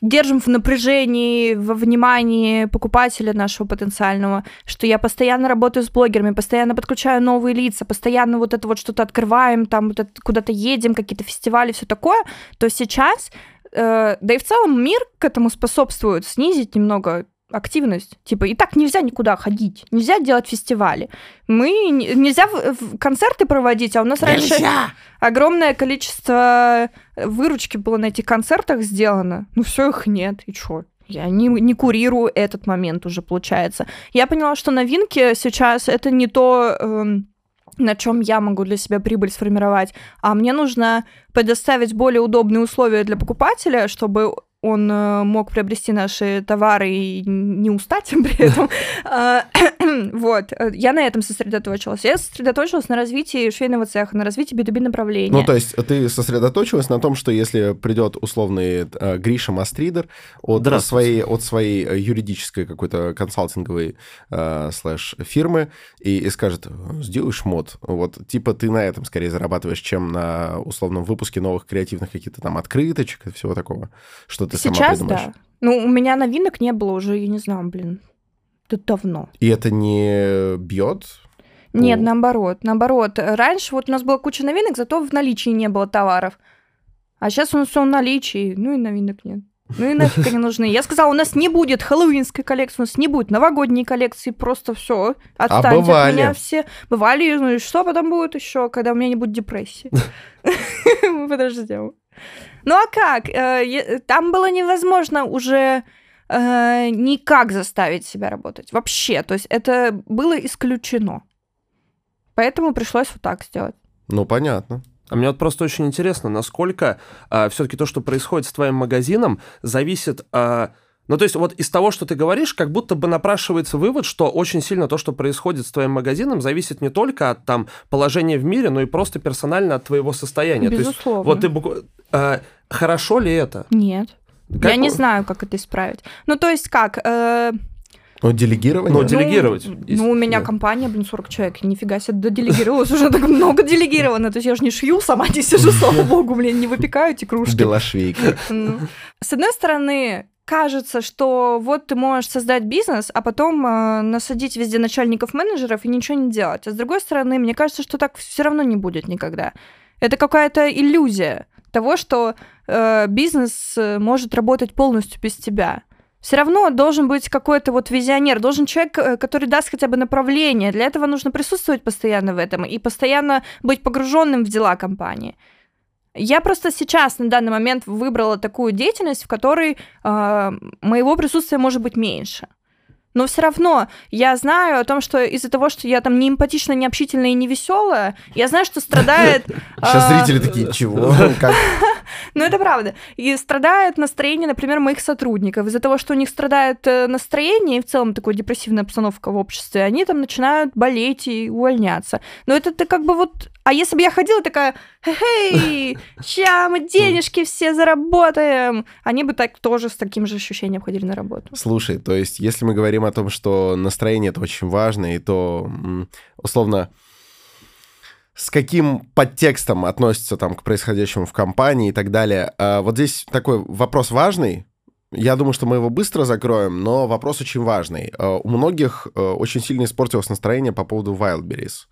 держим в напряжении, во внимании покупателя нашего потенциального, что я постоянно работаю с блогерами, постоянно подключаю новые лица, постоянно вот это вот что-то открываем, там вот куда-то едем, какие-то фестивали, все такое, то сейчас, э, да и в целом мир к этому способствует, снизить немного активность. Типа, и так нельзя никуда ходить, нельзя делать фестивали. Мы не- нельзя в- в концерты проводить, а у нас раньше огромное количество выручки было на этих концертах сделано. Ну, все их нет. И чё? Я не, не курирую этот момент уже, получается. Я поняла, что новинки сейчас это не то, эм, на чем я могу для себя прибыль сформировать, а мне нужно предоставить более удобные условия для покупателя, чтобы он э, мог приобрести наши товары и не устать при этом. А, Вот. э, Я на этом сосредоточилась. Я сосредоточилась на развитии швейного цеха, на развитии B2B направления. Ну, то есть ты сосредоточилась на том, что если придет условный э, Гриша Мастридер от своей, от своей э, юридической какой-то консалтинговой э, слэш фирмы и, и скажет, сделаешь мод, вот, типа ты на этом скорее зарабатываешь, чем на условном выпуске новых креативных каких-то там открыточек и всего такого, что ты сама Сейчас, придумаешь. да. Ну, у меня новинок не было уже, я не знаю, блин, это давно. И это не бьет? Нет, Ну. наоборот, наоборот. Раньше вот у нас была куча новинок, зато в наличии не было товаров. А сейчас у нас все в наличии, ну и новинок нет. Ну и нафиг они нужны. Я сказала, у нас не будет хэллоуинской коллекции, у нас не будет новогодней коллекции, просто все. Отстаньте А бывали? от меня все. Бывали, ну и что потом будет еще, когда у меня не будет депрессии? Подождем. Ну а как? Э, Там было невозможно уже э, никак заставить себя работать. Вообще. То есть это было исключено. Поэтому пришлось вот так сделать. Ну, понятно. А мне вот просто очень интересно, насколько все-таки то, что происходит с твоим магазином, зависит... а, ну, то есть вот из того, что ты говоришь, как будто бы напрашивается вывод, что очень сильно то, что происходит с твоим магазином, зависит не только от там положения в мире, но и просто персонально от твоего состояния. То есть Безусловно. вот ты а, хорошо ли это? Нет. Как Я не знаю, как это исправить. Ну, то есть как? э, Ну, делегирование? Ну, ну, делегировать. Ну, у меня Да. компания, блин, 40 человек. Нифига себе, доделегировалось уже так много делегировано. То есть я же не шью, сама не сижу, слава богу, блин, не выпекаю эти кружки. Белошвейка. Ну. С одной стороны, кажется, что вот ты можешь создать бизнес, а потом э, насадить везде начальников менеджеров и ничего не делать. А с другой стороны, мне кажется, что так все равно не будет никогда. Это какая-то иллюзия того, что э, бизнес э, может работать полностью без тебя. Все равно должен быть какой-то вот визионер, должен человек, э, который даст хотя бы направление. Для этого нужно присутствовать постоянно в этом и постоянно быть погруженным в дела компании. Я просто сейчас на данный момент выбрала такую деятельность, в которой э, моего присутствия может быть меньше. Но все равно я знаю о том, что из-за того, что я там не эмпатична, не общительная и не веселая, я знаю, что страдает. Сейчас а, зрители такие, чего? Но это правда. И страдает настроение, например, моих сотрудников. Из-за того, что у них страдает э, настроение и в целом такая депрессивная обстановка в обществе, они там начинают болеть и увольняться. Но это ты как бы вот... А если бы я ходила такая, хей, ща мы денежки все заработаем, они бы так тоже с таким же ощущением ходили на работу. Слушай, то есть если мы говорим о том, что настроение это очень важно, и то, условно, с каким подтекстом относится там к происходящему в компании и так далее. А вот здесь такой вопрос важный. Я думаю, что мы его быстро закроем, но вопрос очень важный. А, у многих э, очень сильно испортилось настроение по поводу Wildberries.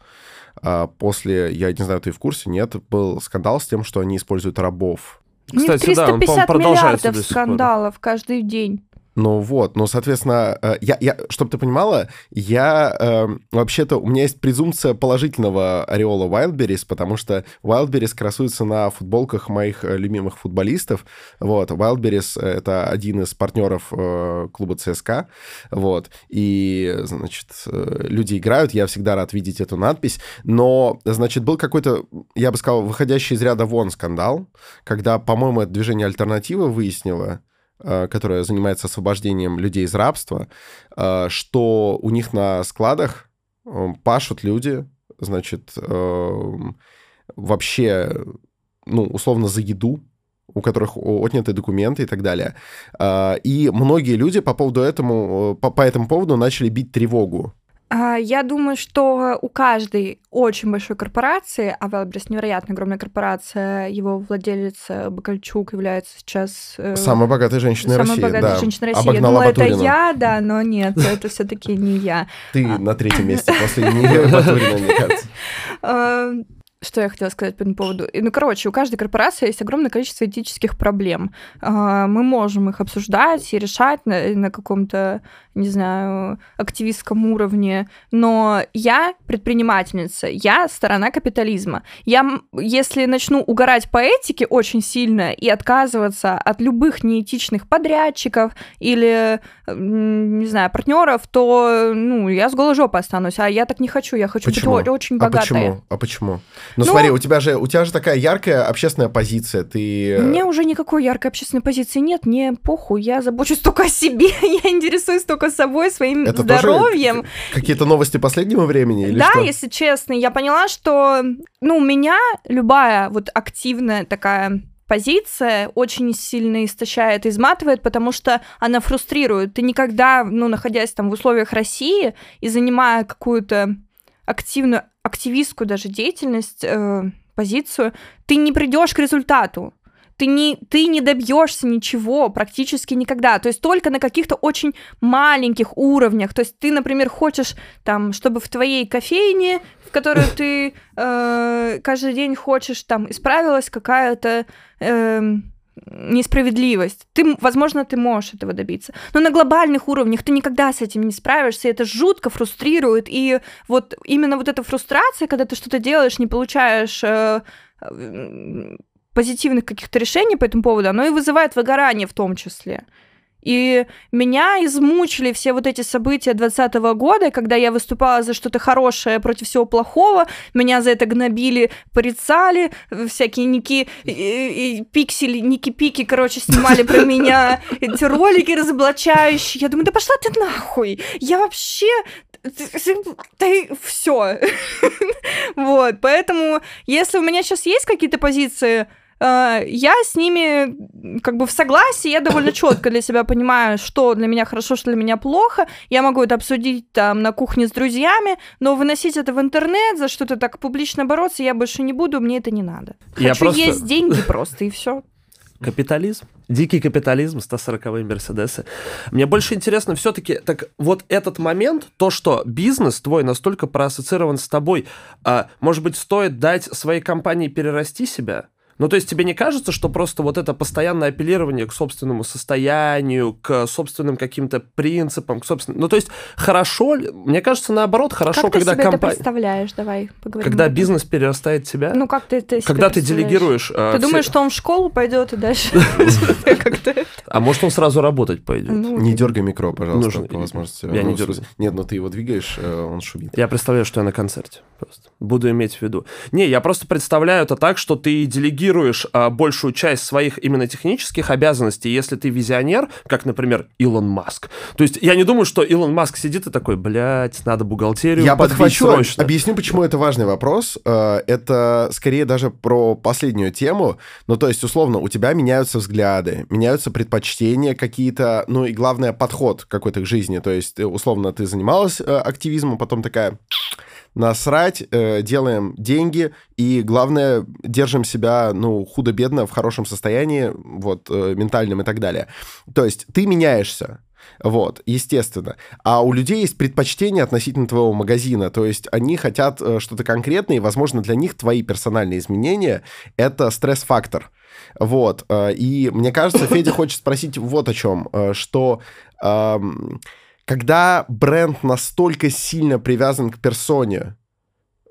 А, после, я не знаю, ты в курсе, нет, был скандал с тем, что они используют рабов. Кстати, У них 350 да, он, миллиардов скандалов каждый день. Ну вот, ну, соответственно, э, я, я, чтобы ты понимала, я э, вообще-то, у меня есть презумпция положительного ореола Wildberries, потому что Wildberries красуется на футболках моих э, любимых футболистов. Вот, Wildberries — это один из партнеров э, клуба ЦСКА, вот, и, значит, э, люди играют, я всегда рад видеть эту надпись, но, значит, был какой-то, я бы сказал, выходящий из ряда вон скандал, когда, по-моему, это движение «Альтернатива» выяснило, Э, которая занимается освобождением людей из рабства, э, что у них на складах э, пашут люди, значит, вообще, ну, условно, за еду, у которых отняты документы и так далее. И многие люди по поводу этому, по, по этому поводу начали бить тревогу. А, я думаю, что у каждой очень большой корпорации, а Велбрис невероятно огромная корпорация, его владелец Бакальчук является сейчас... Э, самой богатой женщиной самой России, богатой да. женщиной России. Обогнала я думала, Батурину. это я, да, но нет, это все таки не я. Ты на третьем месте после нее Батурина, мне кажется. Что я хотела сказать по этому поводу? Ну, короче, у каждой корпорации есть огромное количество этических проблем. А, мы можем их обсуждать и решать на, на каком-то, не знаю, активистском уровне, но я предпринимательница, я сторона капитализма. Я, если начну угорать по этике очень сильно и отказываться от любых неэтичных подрядчиков или, не знаю, партнеров, то, ну, я с голой жопой останусь, а я так не хочу, я хочу почему? быть очень богатая. А почему? А почему? Ну, ну, смотри, у тебя же у тебя же такая яркая общественная позиция. Ты. У меня уже никакой яркой общественной позиции нет. Мне похуй, я забочусь только о себе, я интересуюсь только собой, своим Это здоровьем. Какие-то новости последнего времени? Или да, что? если честно, я поняла, что ну, у меня любая вот активная такая позиция очень сильно истощает, изматывает, потому что она фрустрирует. Ты никогда, ну, находясь там в условиях России и занимая какую-то активную активистскую даже деятельность, э, позицию, ты не придешь к результату. Ты не, ты не добьешься ничего практически никогда. То есть только на каких-то очень маленьких уровнях. То есть ты, например, хочешь, там, чтобы в твоей кофейне, в которую ты э, каждый день хочешь, там, исправилась какая-то... Э, несправедливость. Ты, возможно, ты можешь этого добиться. Но на глобальных уровнях ты никогда с этим не справишься, и это жутко фрустрирует. И вот именно вот эта фрустрация, когда ты что-то делаешь, не получаешь э, позитивных каких-то решений по этому поводу, оно и вызывает выгорание в том числе. И меня измучили все вот эти события 2020 года, когда я выступала за что-то хорошее против всего плохого, меня за это гнобили, порицали, всякие ники, и, и, пиксели, ники-пики, короче, снимали про меня эти ролики разоблачающие. Я думаю, да пошла ты нахуй! Я вообще да все. вот, поэтому, если у меня сейчас есть какие-то позиции, я с ними как бы в согласии, я довольно четко для себя понимаю, что для меня хорошо, что для меня плохо. Я могу это обсудить там на кухне с друзьями, но выносить это в интернет, за что-то так публично бороться я больше не буду, мне это не надо. Я Хочу просто... есть деньги просто, и все. Капитализм. Дикий капитализм, 140-е Мерседесы. Мне больше интересно все-таки, так вот этот момент, то, что бизнес твой настолько проассоциирован с тобой, а, может быть, стоит дать своей компании перерасти себя? Ну, то есть тебе не кажется, что просто вот это постоянное апеллирование к собственному состоянию, к собственным каким-то принципам, к собственным... Ну, то есть хорошо, мне кажется, наоборот, хорошо, как когда компания... Как ты представляешь? Давай поговорим. Когда бизнес перерастает тебя? Ну, как ты это Когда ты делегируешь... Ты думаешь, что он в школу пойдет и дальше? А может, он сразу работать пойдет? Ну, Не дергай микро, пожалуйста, Нужно- по возможности. Я не Ну, смысле- дергаю. Нет, но ты его двигаешь, э, он шумит. Я представляю, что я на концерте просто. Буду иметь в виду. Не, я просто представляю это так, что ты делегируешь а, большую часть своих именно технических обязанностей, если ты визионер, как, например, Илон Маск. То есть я не думаю, что Илон Маск сидит и такой, блядь, надо бухгалтерию Я подхвачу, срочно. объясню, почему это важный вопрос. Э, Это скорее даже про последнюю тему. Ну, то есть, условно, у тебя меняются взгляды, меняются предпочтения какие-то, ну и главное, подход какой-то к жизни. То есть, э, условно, ты занималась э, активизмом, потом такая, насрать, э, делаем деньги, и главное, держим себя, ну, худо-бедно, в хорошем состоянии, вот, ментальном и так далее. То есть ты меняешься, вот, естественно. А у людей есть предпочтения относительно твоего магазина, то есть они хотят что-то конкретное, и, возможно, для них твои персональные изменения — это стресс-фактор. Вот, э, и мне кажется, Федя хочет спросить вот о чем, э, что эм, когда бренд настолько сильно привязан к персоне,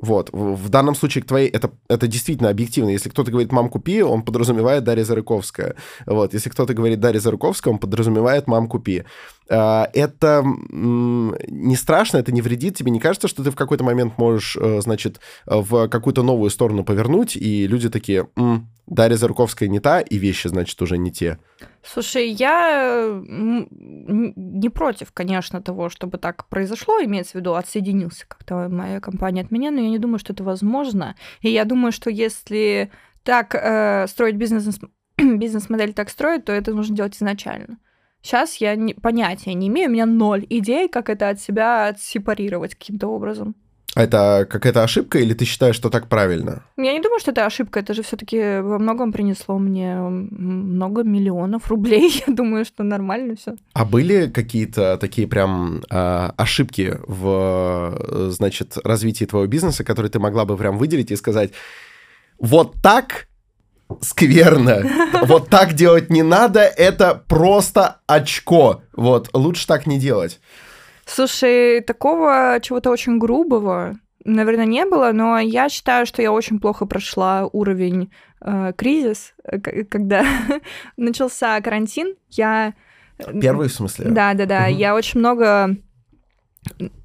вот, в, данном случае к твоей, это, это действительно объективно. Если кто-то говорит «мам, купи», он подразумевает Дарья Зарыковская. Вот, если кто-то говорит Дарья Зарыковская, он подразумевает «мам, купи». А, Это м, не страшно, это не вредит тебе. Не кажется, что ты в какой-то момент можешь, э, значит, в какую-то новую сторону повернуть, и люди такие «М, Дарья Зарыковская не та, и вещи, значит, уже не те. Слушай, я не против, конечно, того, чтобы так произошло, имеется в виду, отсоединился как-то моя компания от меня, но я не думаю, что это возможно. И я думаю, что если так э, строить бизнес, бизнес-модель так строить, то это нужно делать изначально. Сейчас я не, понятия не имею, у меня ноль идей, как это от себя отсепарировать каким-то образом. А это какая-то ошибка, или ты считаешь, что так правильно? Я не думаю, что это ошибка. Это же все-таки во многом принесло мне много миллионов рублей. Я думаю, что нормально все. А были какие-то такие прям а, ошибки в, э, значит, развитии твоего бизнеса, которые ты могла бы прям выделить и сказать, вот так скверно, вот так делать не надо, это просто очко, вот, лучше так не делать. Слушай, такого чего-то очень грубого, наверное, не было, но я считаю, что я очень плохо прошла уровень э, кризис, э, когда начался карантин. Я Первый в смысле? Да, да, да. Мгм. Я очень много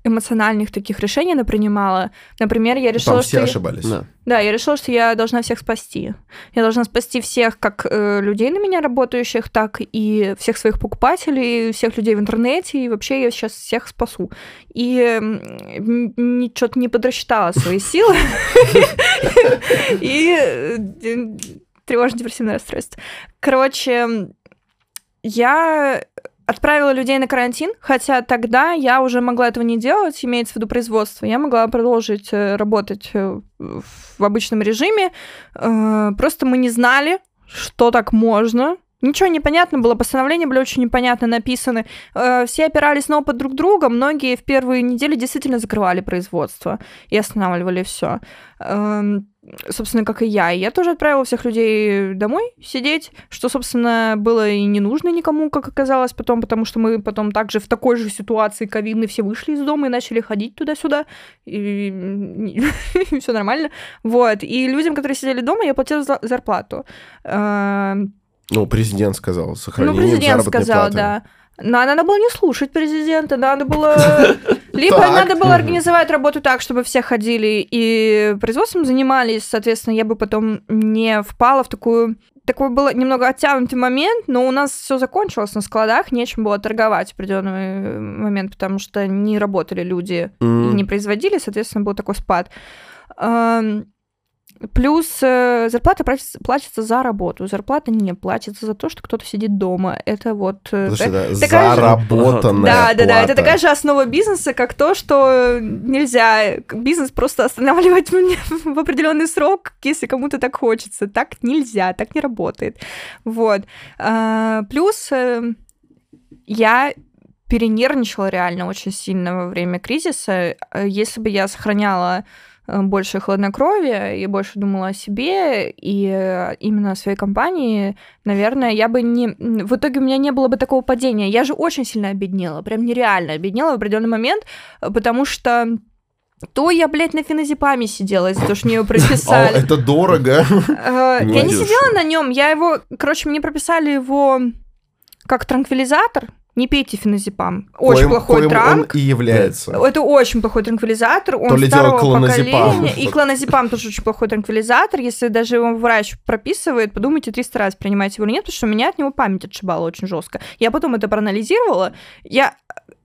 эмоциональных таких решений напринимала. Например, я решила, Там что... все я- ошибались. Да. Да, я решила, что я должна всех спасти. Я должна спасти всех, как э, людей на меня работающих, так и всех своих покупателей, всех людей в интернете, и вообще я сейчас всех спасу. И что-то не подрасчитала свои силы. И э, тревожно-депрессивное расстройство. Короче, я отправила людей на карантин, хотя тогда я уже могла этого не делать, имеется в виду производство. Я могла продолжить э, работать э, в обычном режиме. Э, Просто мы не знали, что так можно. Ничего не понятно было, постановления были очень непонятно написаны. Э, Все опирались на опыт друг друга, многие в первые недели действительно закрывали производство и останавливали все. Собственно, как и я. Я тоже отправила всех людей домой сидеть, что, собственно, было и не нужно никому, как оказалось потом, потому что мы потом также в такой же ситуации ковидной все вышли из дома и начали ходить туда-сюда, и все нормально. Вот. И людям, которые сидели дома, я платила за- зарплату. Ну, президент сказал, ну, сохранение президент заработной сказал, платы. да. Но надо было не слушать президента, надо было... Либо надо было организовать работу так, чтобы все ходили и производством занимались, соответственно, я бы потом не впала в такую... Такой был немного оттянутый момент, но у нас все закончилось на складах, нечем было торговать в определенный момент, потому что не работали люди и не производили, соответственно, был такой спад. Плюс э, зарплата платится, за работу, зарплата не платится за то, что кто-то сидит дома. Это вот... э, Потому что это такая же- заработанная Да, да, да, это такая же основа бизнеса, как то, что нельзя бизнес просто останавливать мне в определенный срок, если кому-то так хочется. Так нельзя, так не работает. Вот. А, Плюс э, я перенервничала реально очень сильно во время кризиса. Если бы я сохраняла больше хладнокровия и больше думала о себе и э, именно о своей компании, наверное, я бы не... В итоге у меня не было бы такого падения. Я же очень сильно обеднела, прям нереально обеднела в определенный момент, э, потому что то я, блядь, на феназепаме сидела из-за того, что мне его прописали. это дорого. Э, Я не сидела на нем, я его, короче, мне прописали его как транквилизатор, не пейте феназепам. Очень Коим- плохой коим транк. он и является. Это очень плохой транквилизатор. Он То ли старого клоназепам. поколения. И клоназепам тоже очень плохой транквилизатор. Если даже его врач прописывает, подумайте 300 раз, принимать его или нет, потому что у меня от него память отшибала очень жестко. Я потом это проанализировала. Я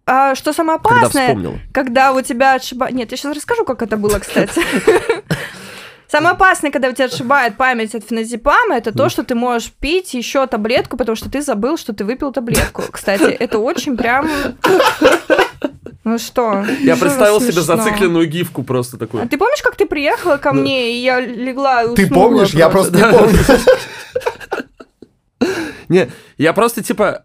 а что самое Когда опасное, вспомнил. когда у тебя отшибает... Нет, я сейчас расскажу, как это было, кстати. Самое опасное, когда у тебя отшибает память от феназепама, это то, что ты можешь пить еще таблетку, потому что ты забыл, что ты выпил таблетку. Кстати, это очень прям... Ну что? Я представил себе смешно? зацикленную гифку просто А такую. ты помнишь, как ты приехала ко мне, и я легла и Ты помнишь? Я просто не помню. Не, я просто типа...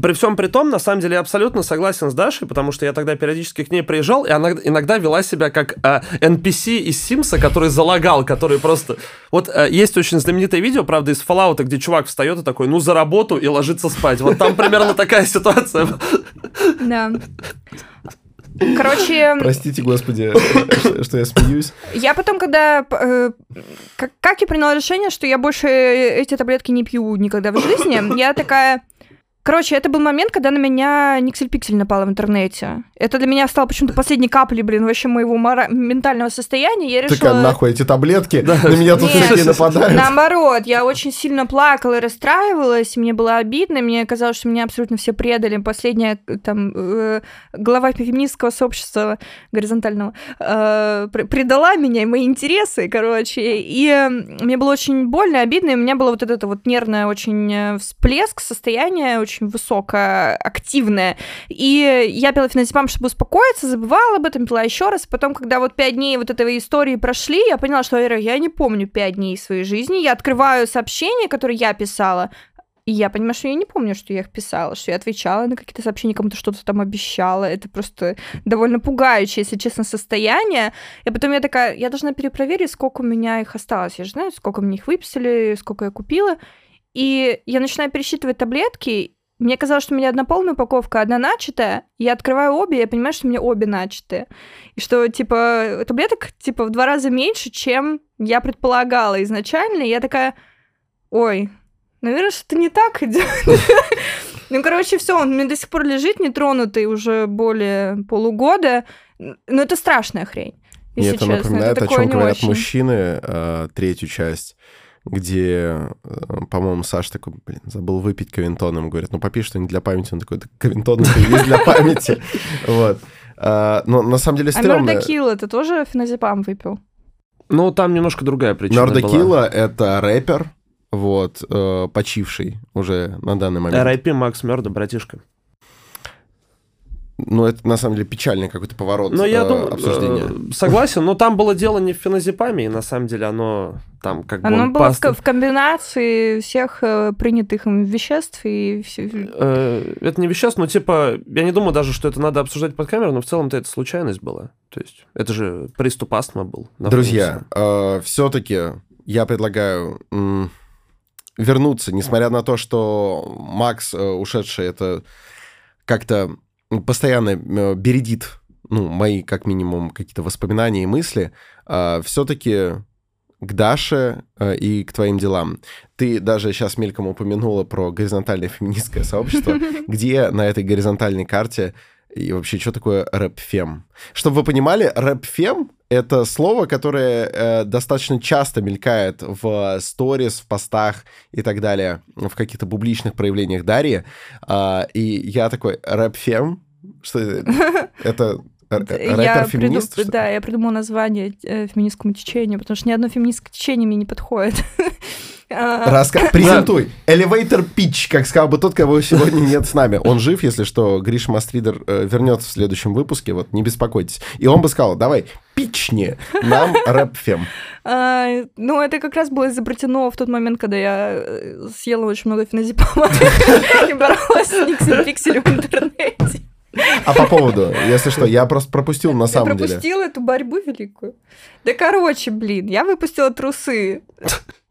при всем при том, на самом деле, я абсолютно согласен с Дашей, потому что я тогда периодически к ней приезжал, и она иногда вела себя как а, NPC из Симса, который залагал, который просто... Вот а, есть очень знаменитое видео, правда, из Fallout, где чувак встает и такой, ну, за работу, и ложится спать. Вот там примерно такая ситуация. Да. Короче, Простите, господи, что- что я смеюсь. я потом, когда... э, как, как я приняла решение, что я больше эти таблетки не пью никогда в жизни, я такая... Короче, это был момент, когда на меня Никсель Пиксель напала в интернете. Это для меня стало почему-то последней каплей, блин, вообще моего мора- ментального состояния. Я решила... Такая, нахуй эти таблетки, на меня тут Нет, такие нападают. Наоборот, я очень сильно плакала и расстраивалась, мне было обидно, мне казалось, что меня абсолютно все предали. Последняя там э, глава феминистского сообщества горизонтального э, пр- предала меня и мои интересы, короче. И э, мне было очень больно, обидно, и у меня было вот это вот нервное очень всплеск, состояние очень высокое, активное. И я пила феназепам, чтобы успокоиться, забывала об этом, пила еще раз. Потом, когда вот пять дней вот этой истории прошли, я поняла, что во-первых, я не помню пять дней своей жизни. Я открываю сообщения, которые я писала, и я понимаю, что я не помню, что я их писала, что я отвечала на какие-то сообщения, кому-то что-то там обещала. Это просто довольно пугающее, если честно, состояние. И потом я такая, я должна перепроверить, сколько у меня их осталось. Я же знаю, сколько мне их выписали, сколько я купила. И я начинаю пересчитывать таблетки, мне казалось, что у меня одна полная упаковка, одна начатая. Я открываю обе, и я понимаю, что у меня обе начатые. И что, типа, таблеток, типа, в два раза меньше, чем я предполагала изначально. И я такая, ой, наверное, что-то не так идет. Ну, короче, все, он меня до сих пор лежит нетронутый уже более полугода. Но это страшная хрень. Мне Если это честно, напоминает, о такое чем говорят очень. мужчины, э, третью часть, где, э, по-моему, Саша такой, блин, забыл выпить кавинтон. Ему говорят, ну попей что-нибудь для памяти. Он такой, да кавинтон есть для памяти. Вот. А, Но на самом деле А стрёмно. Мёрдокилл, ты тоже феназепам выпил? Ну, там немножко другая причина Норда была. Килла — это рэпер, вот, э, почивший уже на данный момент. R.I.P. Макс Мёрда, братишка. Ну, это на самом деле печальный какой-то поворот Но я э, думаю, обсуждения. э, согласен, но там было дело не в феназепаме, и на самом деле оно там как бы... Оно он было ко- в комбинации всех э, принятых им веществ и все. Э, Это не веществ, но типа, я не думаю даже, что это надо обсуждать под камеру, но в целом-то это случайность была. То есть это же приступ астмы был. Друзья, фоне все-таки я предлагаю м, вернуться, несмотря на то, что Макс, э, ушедший, это как-то постоянно э, бередит, ну, мои, как минимум, какие-то воспоминания и мысли, все-таки к Даше э, и к твоим делам. Ты даже сейчас мельком упомянула про горизонтальное феминистское сообщество, где на этой горизонтальной карте и вообще, что такое рэп-фем? Чтобы вы понимали, рэп-фем — это слово, которое э, достаточно часто мелькает в сторис, в постах и так далее, в каких-то публичных проявлениях Дарьи. А, и я такой, рэп-фем? Что это? Это рэпер-феминист? приду-? Да, я придумала название э, феминистскому течению, потому что ни одно феминистское течение мне не подходит. А, Раска... Презентуй. Elevator pitch, как сказал бы тот, кого сегодня нет с нами. Он жив, если что, Гриша Мастридер э, вернется в следующем выпуске, вот не беспокойтесь. И он бы сказал, давай, питчни нам рэп-фем. а, Ну, это как раз было изобретено в тот момент, когда я э, съела очень много феназепама и боролась с Никсель Пикселем в интернете. А по поводу, если что, я просто пропустил на самом деле. пропустила эту борьбу великую. Да короче, блин, я выпустила трусы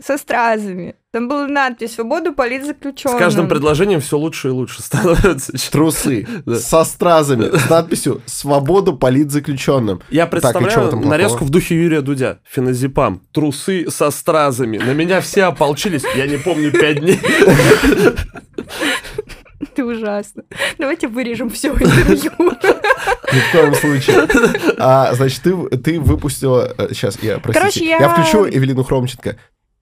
со стразами. Там была надпись «Свободу С политзаключенным». каждым предложением все лучше и лучше становится. Трусы Да. со стразами, с надписью «Свободу политзаключенным». Я представляю нарезку в духе Юрия Дудя. Феназепам. Трусы со стразами. На меня все ополчились. Я не помню пять дней. Ты ужасно. Давайте вырежем все интервью. Ни в коем случае. А, значит, ты, ты выпустила... Сейчас, я, простите. Короче, я- Я включу Эвелину Хромченко.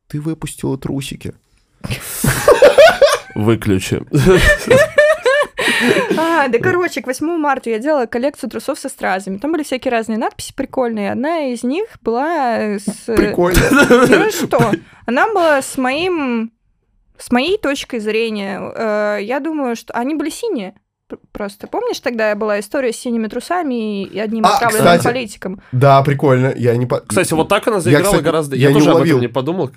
Ты выпустила трусики. Выключи. А, да, короче, к 8 марта я делала коллекцию трусов со стразами. Там были всякие разные надписи прикольные. Одна из них была с... Прикольно. Ну что? Она была с моим... С моей точкой зрения. Э, Я думаю, что... Они были синие. Просто помнишь, тогда была история с синими трусами и одним А, отравленным кстати. политиком? Да, прикольно. Я не... по- Кстати, вот так она заиграла кстати, гораздо... я Я, не тоже об уловил. этом не подумал.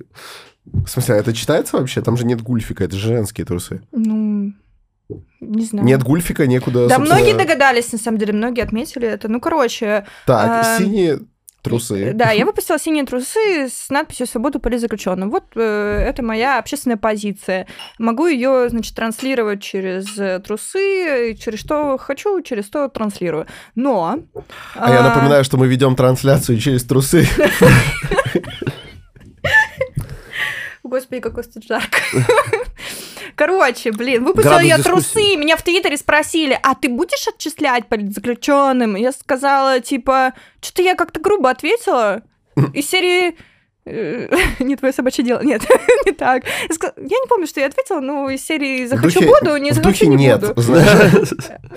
В смысле, а это читается вообще? Там же нет гульфика, это же женские трусы. Ну, не знаю. Нет гульфика, некуда, Да, собственно- многие догадались, на самом деле, многие отметили это. Ну, короче, Так, а, синие трусы. Да, я выпустила синие трусы с надписью «Свободу политзаключенным». Вот э, это моя общественная позиция. Могу ее, значит, транслировать через э, трусы, через что хочу, через то транслирую. Но... А я напоминаю, что мы ведем трансляцию через трусы. Господи, какой тут жарко. Короче, блин, выпустила Градус я дискуссии. трусы, меня в Твиттере спросили, а ты будешь отчислять политзаключенным? Я сказала, типа, что-то я как-то грубо ответила. Из серии... э, Не твое собачье дело. Нет, не так. Я не помню, что я ответила, но из серии «захочу духе- буду», не «захочу не нет. буду». знаешь.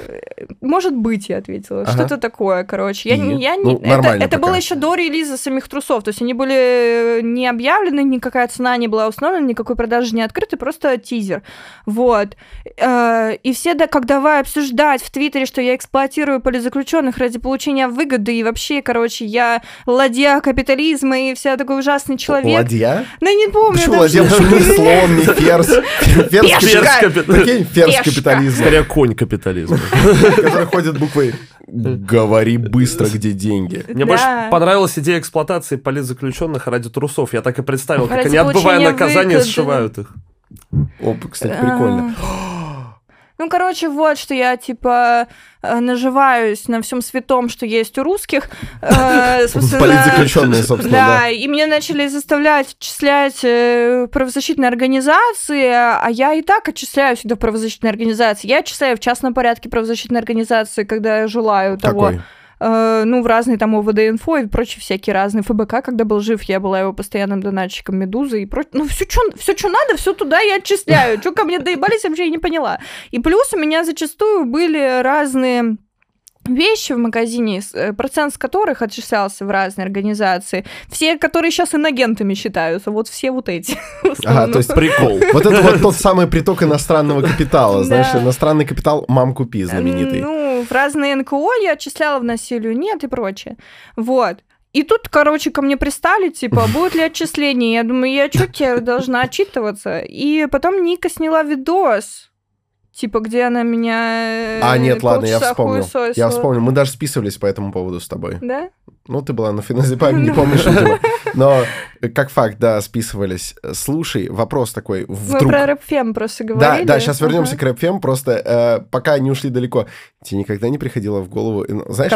Может быть, я ответила. Ага. Что-то такое, короче. Я, И? я не... Ну, это, это было еще до релиза самих трусов. То есть они были не объявлены, никакая цена не была установлена, никакой продажи не открыты, просто тизер. Вот. Э, И все, да, как давай обсуждать в Твиттере, что я эксплуатирую политзаключенных ради получения выгоды, и вообще, короче, я ладья капитализма и вся такой ужасный человек. Ладья? Ну, я не помню. Почему ладья? Почему не слон, не ферзь? Ферзь капитализм. Ферзь Пешка. капитализма, Скорее, конь капитализма. который ходит буквой «Говори быстро, где деньги». Мне Да. больше понравилась идея эксплуатации политзаключенных ради трусов. Я так и представил, как Ради они, отбывая наказание, выгоды. сшивают их. О, кстати, прикольно. Ну, короче, вот, что я, типа, э, наживаюсь на всем святом, что есть у русских. Э, собственно, Политзаключенные, собственно, Да, и меня начали заставлять отчислять э, правозащитные организации, а я и так отчисляю всегда правозащитные организации. Я отчисляю в частном порядке правозащитные организации, когда я желаю того. Какой? Э, ну, в разные там ОВД-инфо и прочие всякие разные. ФБК, когда был жив, я была его постоянным донатчиком Медузы и прочее. Ну, все, что все, что надо, все туда я отчисляю. Что ко мне доебались, вообще я не поняла. И плюс у меня зачастую были разные вещи в магазине, э, процент с которых отчислялся в разные организации. Все, которые сейчас инагентами считаются, вот все вот эти. основном. то есть Прикол. Вот это вот тот самый приток иностранного капитала, знаешь, иностранный капитал мам купи знаменитый. Ну, в разные НКО я отчисляла в насилию, нет и прочее. Вот. И тут, короче, ко мне пристали, типа, будет ли отчисление? Я думаю, я что тебе должна отчитываться? И потом Ника сняла видос, типа, где она меня А, нет, ладно, я вспомнил. хуесосила. Я вспомнил, мы даже списывались по этому поводу с тобой. Да? Ну, ты была на финазепаме, не помнишь, видимо. Но э, как факт, да, списывались. Слушай, вопрос такой, Мы вдруг... про рэп-фем просто Да, говорили. да, сейчас вернемся к рэп просто э, пока не ушли далеко. Тебе никогда не приходило в голову, э, ну, знаешь.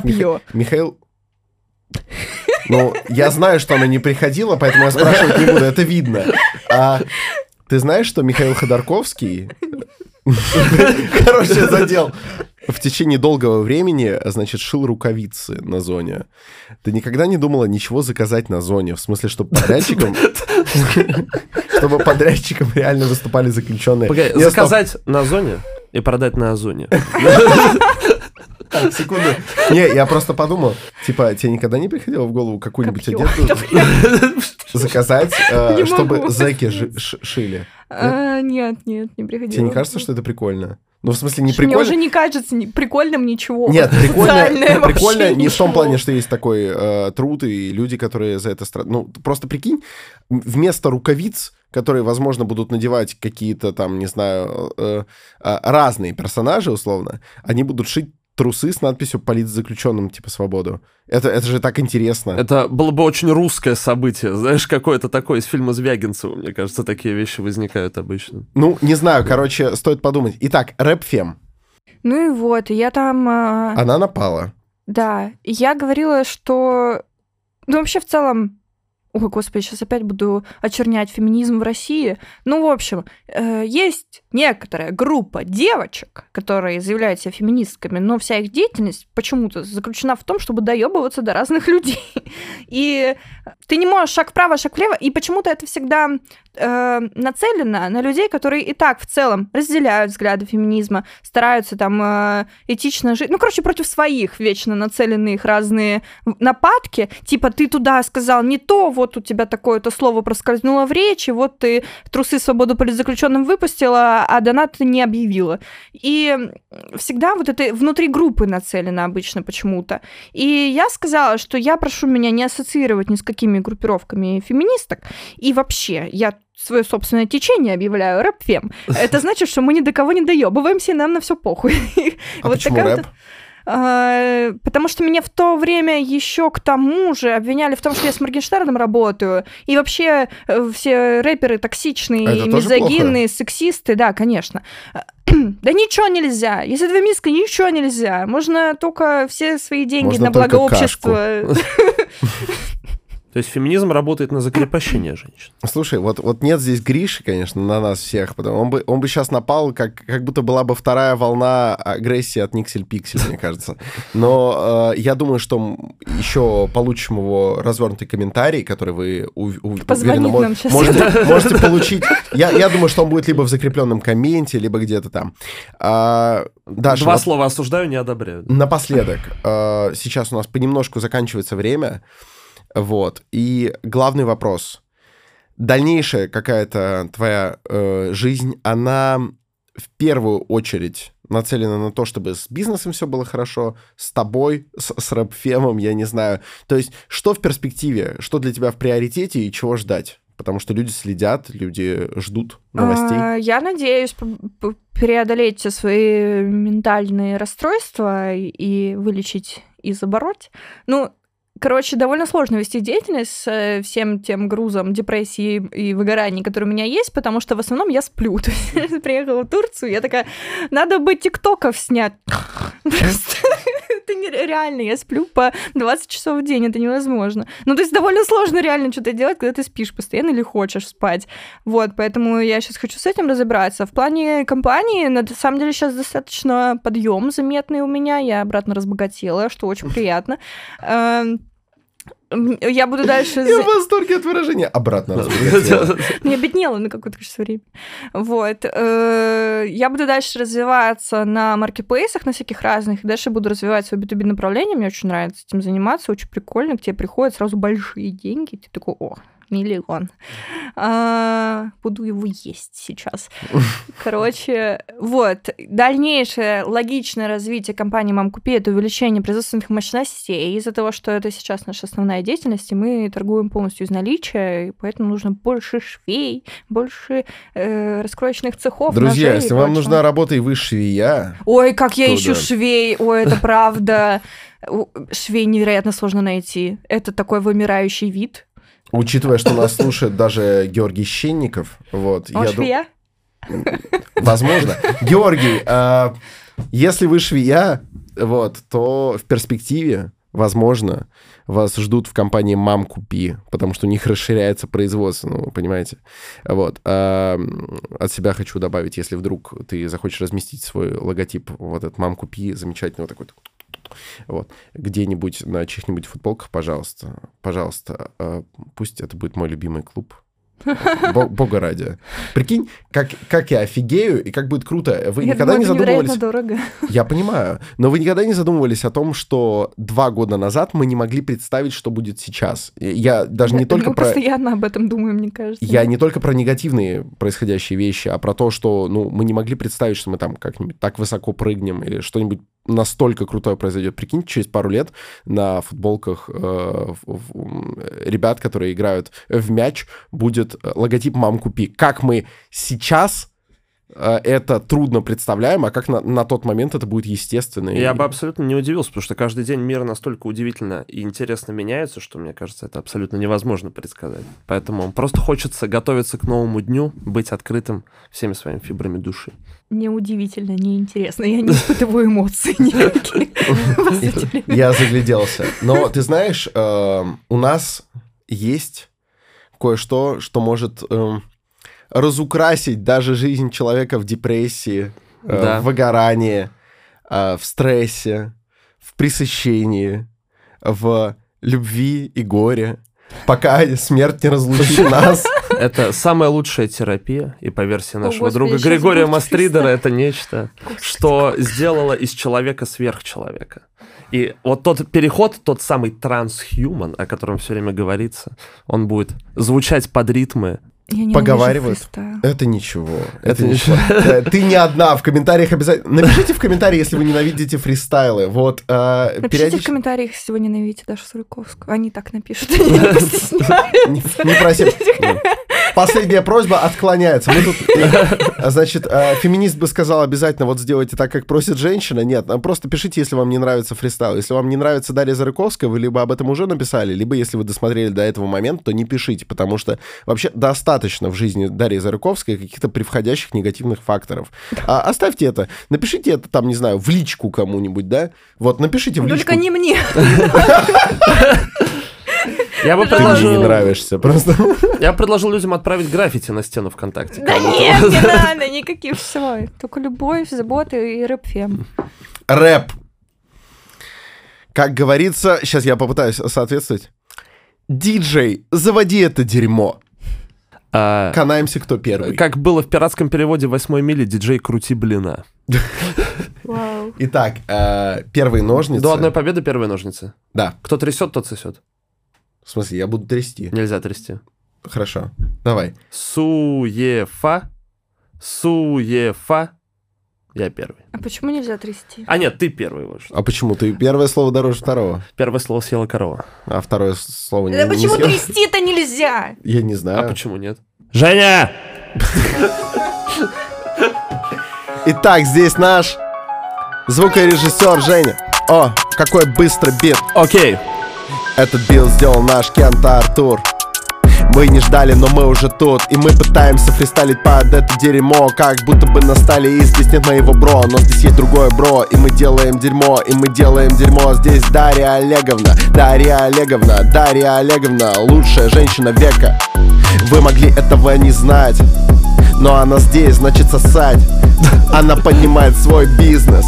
Михаил... Ну, я знаю, что она не приходила, поэтому я спрашивать не буду, это видно. А ты знаешь, что Михаил Ходорковский... Короче, задел. В течение долгого времени, значит, шил рукавицы на зоне. Ты никогда не думала ничего заказать на зоне? В смысле, чтобы подрядчикам... Чтобы подрядчикам реально выступали заключенные. Погоди, заказать на зоне и продать на озоне. Так, секунду. Не, я просто подумал, типа, тебе никогда не приходило в голову какую-нибудь одежду заказать, э, чтобы зэки шили? А, Нет, нет, не приходило. Тебе не кажется, что это прикольно? Ну, в смысле, не Мне уже прикольно? не кажется прикольным ничего. Нет, прикольно, прикольно не в том ничего. плане, что есть такой э, труд и люди, которые за это страдают. Ну, просто прикинь, вместо рукавиц, которые, возможно, будут надевать какие-то там, не знаю, э, э, разные персонажи, условно, они будут шить трусы с надписью «Политзаключенным, типа, свободу». Это, это же так интересно. Это было бы очень русское событие. Знаешь, какое-то такое из фильма Звягинцева. Мне кажется, такие вещи возникают обычно. Ну, не знаю, короче, стоит подумать. Итак, рэп-фем. Ну и вот, я там... а, Она напала. Да, я говорила, что... Ну, вообще, в целом, Ой, господи, сейчас опять буду очернять феминизм в России. Ну, в общем, э, есть некоторая группа девочек, которые заявляют себя феминистками, но вся их деятельность почему-то заключена в том, чтобы доебываться до разных людей. И ты не можешь шаг вправо, шаг влево, и почему-то это всегда э, нацелено на людей, которые и так в целом разделяют взгляды феминизма, стараются там э, этично жить. Ну, короче, против своих вечно нацеленные их разные нападки. Типа, ты туда сказал не то, вот у тебя такое-то слово проскользнуло в речи, вот ты трусы свободу политзаключенным выпустила, а донат не объявила. И всегда вот это внутри группы нацелено обычно почему-то. И я сказала, что я прошу меня не ассоциировать ни с какими группировками феминисток. И вообще, я свое собственное течение объявляю рэп-фем. Это значит, что мы ни до кого не доебываемся, и нам на все похуй. А вот почему рэп? А, потому что меня в то время еще к тому же обвиняли в том, что я с Моргенштерном работаю. И вообще э, все рэперы токсичные, а мизогинные, сексисты. Да, конечно. Да ничего нельзя. Если две миска, ничего нельзя. Можно только все свои деньги Можно на благо общества. То есть феминизм работает на закрепощение женщин. Слушай, вот, вот нет здесь Гриши, конечно, на нас всех, потому он бы, он бы сейчас напал, как, как будто была бы вторая волна агрессии от Никсель Пиксель, мне кажется. Но э, я думаю, что еще получим его развернутый комментарий, который вы у, у, уверенно мо- можете, можете получить. Я, я думаю, что он будет либо в закрепленном комменте, либо где-то там. А, Даша, Два вот, слова осуждаю, не одобряю. Напоследок, э, сейчас у нас понемножку заканчивается время. Вот. И главный вопрос. Дальнейшая какая-то твоя э, жизнь, она в первую очередь нацелена на то, чтобы с бизнесом все было хорошо, с тобой, с, с рэпфемом, я не знаю. То есть, что в перспективе, что для тебя в приоритете и чего ждать? Потому что люди следят, люди ждут новостей. А, я надеюсь преодолеть все свои ментальные расстройства и вылечить и забороть. Ну, Короче, довольно сложно вести деятельность с э, всем тем грузом депрессии и выгорания, который у меня есть, потому что в основном я сплю. То есть приехала в Турцию, я такая, надо бы тиктоков снять. Просто это нереально, я сплю по 20 часов в день, это невозможно. Ну, то есть довольно сложно реально что-то делать, когда ты спишь постоянно или хочешь спать. Вот, поэтому я сейчас хочу с этим разобраться. В плане компании, на самом деле, сейчас достаточно подъем заметный у меня, я обратно разбогатела, что очень приятно. Я буду дальше... Я в восторге от выражения. Обратно Я беднела на какое-то количество времени. Вот. Э, я буду дальше развиваться на маркетплейсах, на всяких разных. Дальше буду развивать свое B2B направление. Мне очень нравится этим заниматься. Очень прикольно. К тебе приходят сразу большие деньги. Ты такой, о, миллион. А, буду его есть сейчас. Короче, вот. Дальнейшее логичное развитие компании Мам Купи это увеличение производственных мощностей. Из-за того, что это сейчас наша основная деятельность, и мы торгуем полностью из наличия, и поэтому нужно больше швей, больше э, раскроечных цехов. Друзья, если вам нужна работа и вы швея... Ой, как я ищу да. швей! Ой, это правда. Швей невероятно сложно найти. Это такой вымирающий вид. Учитывая, что нас слушает даже Георгий Щенников, вот. Он я? Дум... Возможно. Георгий, э, если вы швея, вот, то в перспективе, возможно, вас ждут в компании «Мам, купи», потому что у них расширяется производство, ну, понимаете. Вот. А, от себя хочу добавить, если вдруг ты захочешь разместить свой логотип, вот этот «Мам, купи», замечательный вот такой вот. Где-нибудь на чьих-нибудь футболках, пожалуйста, пожалуйста, э, пусть это будет мой любимый клуб. Бога ради. Прикинь, как, как я офигею, и как будет круто. Вы я никогда думаю, не задумывались... дорого. Я понимаю. Но вы никогда не задумывались о том, что два года назад мы не могли представить, что будет сейчас. Я даже не только мы про... постоянно об этом думаем, мне кажется. Я не только про негативные происходящие вещи, а про то, что ну, мы не могли представить, что мы там как-нибудь так высоко прыгнем или что-нибудь настолько крутое произойдет. Прикиньте, через пару лет на футболках э, ребят, которые играют в мяч, будет логотип «Мам, купи». Как мы сейчас Э, это трудно представляем, а как на, на тот момент это будет естественно. Я и... бы абсолютно не удивился, потому что каждый день мир настолько удивительно и интересно меняется, что, мне кажется, это абсолютно невозможно предсказать. Поэтому просто хочется готовиться к новому дню, быть открытым всеми своими фибрами души. Неудивительно, неинтересно. Я не испытываю эмоций никаких. Я загляделся. Но ты знаешь, эм, у нас есть кое-что, что может эм, разукрасить даже жизнь человека в депрессии, э, Да. в выгорании, э, в стрессе, в пресыщении, в любви и горе, пока смерть не разлучит нас. Это самая лучшая терапия, и по версии нашего Господи, друга Григория Мастридера, это нечто, что сделало из человека сверхчеловека. И вот тот переход, тот самый трансхуман, о котором все время говорится, он будет звучать под ритмы. Я ненавижу Поговаривают. Это ничего. Это, Это ничего. Э, Ты не одна. В комментариях обязательно. Напишите в комментарии, если вы ненавидите фристайлы. Вот э, Напишите в комментариях, если вы ненавидите Дашу Суриковскую. Они так напишут. не. Не, не проси. Последняя просьба отклоняется. Мы тут, э, значит, э, феминист бы сказал обязательно вот сделайте так, как просит женщина. Нет, а просто пишите, если вам не нравится фристайл. Если вам не нравится Дарья Зарыковская, вы либо об этом уже написали, либо если вы досмотрели до этого момента, то не пишите, потому что вообще достаточно в жизни Дарьи Зарыковской каких-то превходящих негативных факторов. А, оставьте это. Напишите это там, не знаю, в личку кому-нибудь, да? Вот, напишите в личку. Только не мне. Я бы Ты мне не предложил, нравишься, просто. я предложил людям отправить граффити на стену ВКонтакте. Да нет, не надо, никаких все. Только любовь, забота и рэп-фем. Рэп. Как говорится, сейчас я попытаюсь соответствовать. Диджей, заводи это дерьмо. А, Канаемся, кто первый. Как было в пиратском переводе восьмой мили, диджей крути блина. Итак, э, первые ножницы. До одной победы первые ножницы. Да, Кто трясет, тот сосет. в смысле, я буду трясти. Нельзя трясти. Хорошо, давай. Суефа. Суефа. Я первый. А почему нельзя трясти? А нет, ты первый. Вот. А почему ты первое слово дороже второго, Первое слово съела корова. а второе слово не Да почему не съел? трясти-то нельзя? Я не знаю. А почему нет? Женя! Итак, здесь наш звукорежиссер Женя. О, какой быстрый бит. Окей. Этот бил сделал наш Кента Артур Мы не ждали, но мы уже тут. И мы пытаемся фристайлить под это дерьмо Как будто бы настали и здесь нет моего бро. Но здесь есть другое бро И мы делаем дерьмо, и мы делаем дерьмо. Здесь Дарья Олеговна, Дарья Олеговна, Дарья Олеговна Лучшая женщина века. Вы могли этого не знать но она здесь, значит сосать. Она понимает свой бизнес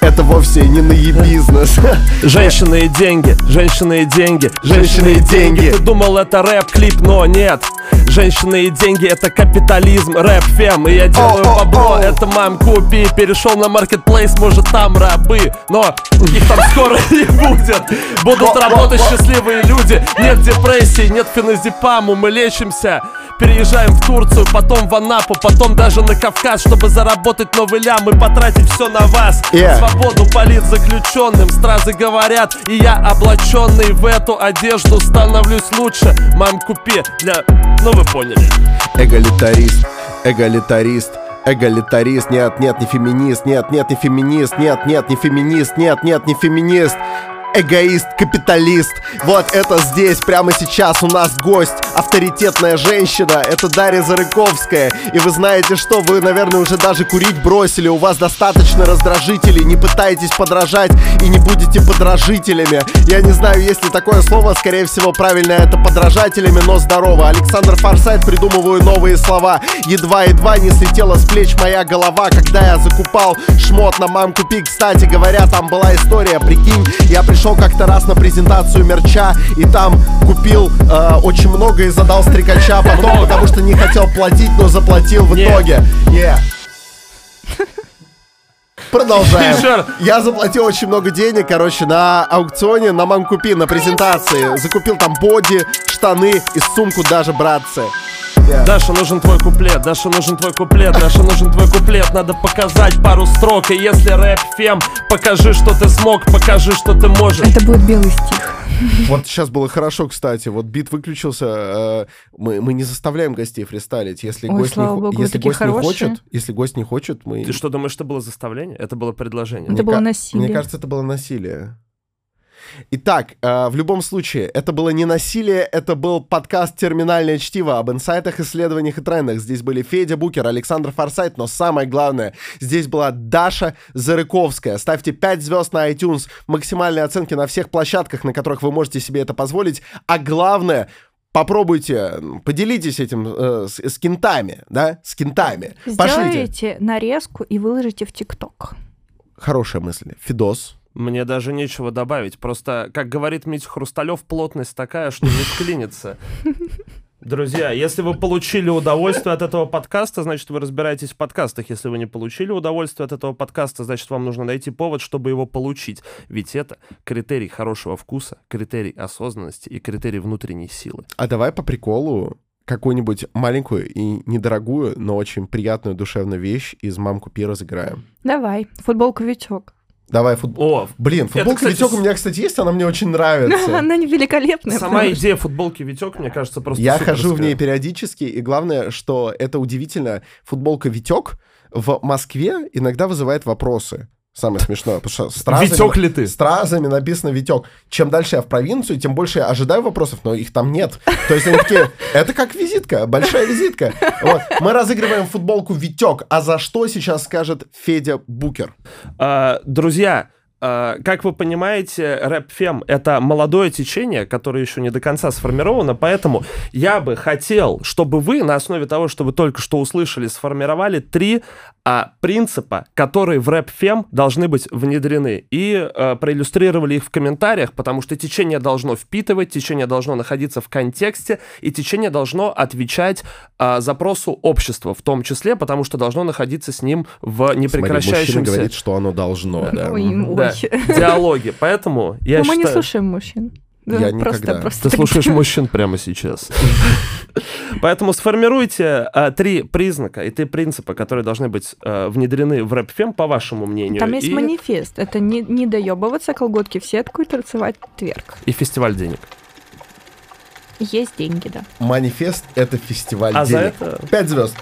Это вовсе не наебизнес Женщины и деньги, женщины и деньги, Женщины и деньги. Ты думал это рэп-клип, но нет. Женщины и деньги это капитализм, рэп фем. И я делаю бабло, это мам купи. Перешел на маркетплейс, может там рабы. Но их там скоро не будет. Будут работать счастливые люди. Нет депрессии, нет феназепаму, мы лечимся Переезжаем в Турцию, потом в Анапу, потом даже на Кавказ Чтобы заработать новый лям и потратить все на вас. Yeah. Свободу политзаключенным, стразы говорят И я облаченный в эту одежду становлюсь лучше. Мам, купи для... Ну вы поняли. Эгалитарист, эгалитарист, эгалитарист. Нет, нет, не феминист, нет, нет, не феминист Нет, нет, не феминист, нет, нет, не феминист Эгоист, капиталист. Вот это здесь, прямо сейчас у нас гость Авторитетная женщина. Это Дарья Зарыковская. И вы знаете что, вы, наверное, уже даже курить бросили. У вас достаточно раздражителей. Не пытайтесь подражать и не будете подражителями. Я не знаю, есть ли такое слово. Скорее всего, правильно это подражателями, но здорово. Александр Форсайт, придумываю новые слова. Едва-едва не слетела с плеч моя голова Когда я закупал шмот на мам купи Кстати говоря, там была история, прикинь. Я пришел как-то раз на презентацию мерча И там купил э, очень много и задал стрекача Потом, потому что не хотел платить, но заплатил в итоге. Продолжаем. Я заплатил очень много денег, короче, на аукционе на Мамкупи, на презентации. Закупил там боди, штаны и сумку даже, братцы. Даша, нужен твой куплет, Даша, нужен твой куплет, Даша, нужен твой куплет Надо показать пару строк И если рэп фем, покажи, что ты смог Покажи, что ты можешь Это будет белый стих. Вот сейчас было хорошо, кстати. Вот бит выключился. э, Мы, мы не заставляем гостей фристайлить. Если Ой, гость, не, богу, если гость не хочет, если гость не хочет, мы. Ты что думаешь, это было заставление? Это было предложение Это было ка- насилие. Мне кажется, это было насилие. Итак, э, в любом случае, это было не насилие, это был подкаст «Терминальное чтиво» об инсайтах, исследованиях и трендах. Здесь были Федя Букер, Александр Форсайт, но самое главное, здесь была Даша Зарыковская. Ставьте 5 звезд на iTunes, максимальные оценки на всех площадках, на которых вы можете себе это позволить. А главное, попробуйте, поделитесь этим э, с, с кентами, да, с кентами. Пошлите. Сделайте нарезку и выложите в ТикТок. Хорошая мысль. Фидос. Мне даже нечего добавить. Просто, как говорит Митя Хрусталев, плотность такая, что не вклинится. Друзья, если вы получили удовольствие от этого подкаста, значит, вы разбираетесь в подкастах. Если вы не получили удовольствие от этого подкаста, значит, вам нужно найти повод, чтобы его получить. Ведь это критерий хорошего вкуса, критерий осознанности и критерий внутренней силы. А давай по приколу какую-нибудь маленькую и недорогую, но очень приятную душевную вещь из «Мам, купи» разыграем. Давай, футболку Витек. Давай футбол. О, Блин, футболка кстати, Витек у меня, кстати, есть, она мне очень нравится. Она не великолепная. сама идея футболки Витек, мне кажется, просто Я хожу в ней периодически, и главное, что это удивительно, футболка Витек в Москве иногда вызывает вопросы. Самое смешное, потому что стразами, Витек ли ты? стразами написано Витек. Чем дальше я в провинцию, тем больше я ожидаю вопросов, но их там нет. То есть они такие, это как визитка, большая визитка. Вот. Мы разыгрываем футболку Витек, а за что сейчас скажет Федя Букер? А, Друзья, как вы понимаете, рэп-фем — это молодое течение, которое еще не до конца сформировано, поэтому я бы хотел, чтобы вы на основе того, что вы только что услышали, сформировали три а, принципа, которые в рэп-фем должны быть внедрены, и а, проиллюстрировали их в комментариях, потому что течение должно впитывать, течение должно находиться в контексте, и течение должно отвечать а, запросу общества в том числе, потому что должно находиться с ним в Смотри, мужчина непрекращающемся говорит, что оно должно, да. Ой. Да, диалоги. Поэтому я Ну, мы не считаю... слушаем мужчин. Я Ну, никогда. Просто Ты так слушаешь мужчин прямо сейчас. Поэтому сформируйте а, три признака и три принципа, которые должны быть а, внедрены в рэп-фем, по вашему мнению. Там есть и, манифест. Это не, не доебываться, колготки в сетку и танцевать тверк. и фестиваль денег. Есть деньги, да. Манифест — это фестиваль А за денег. это Пять звезд.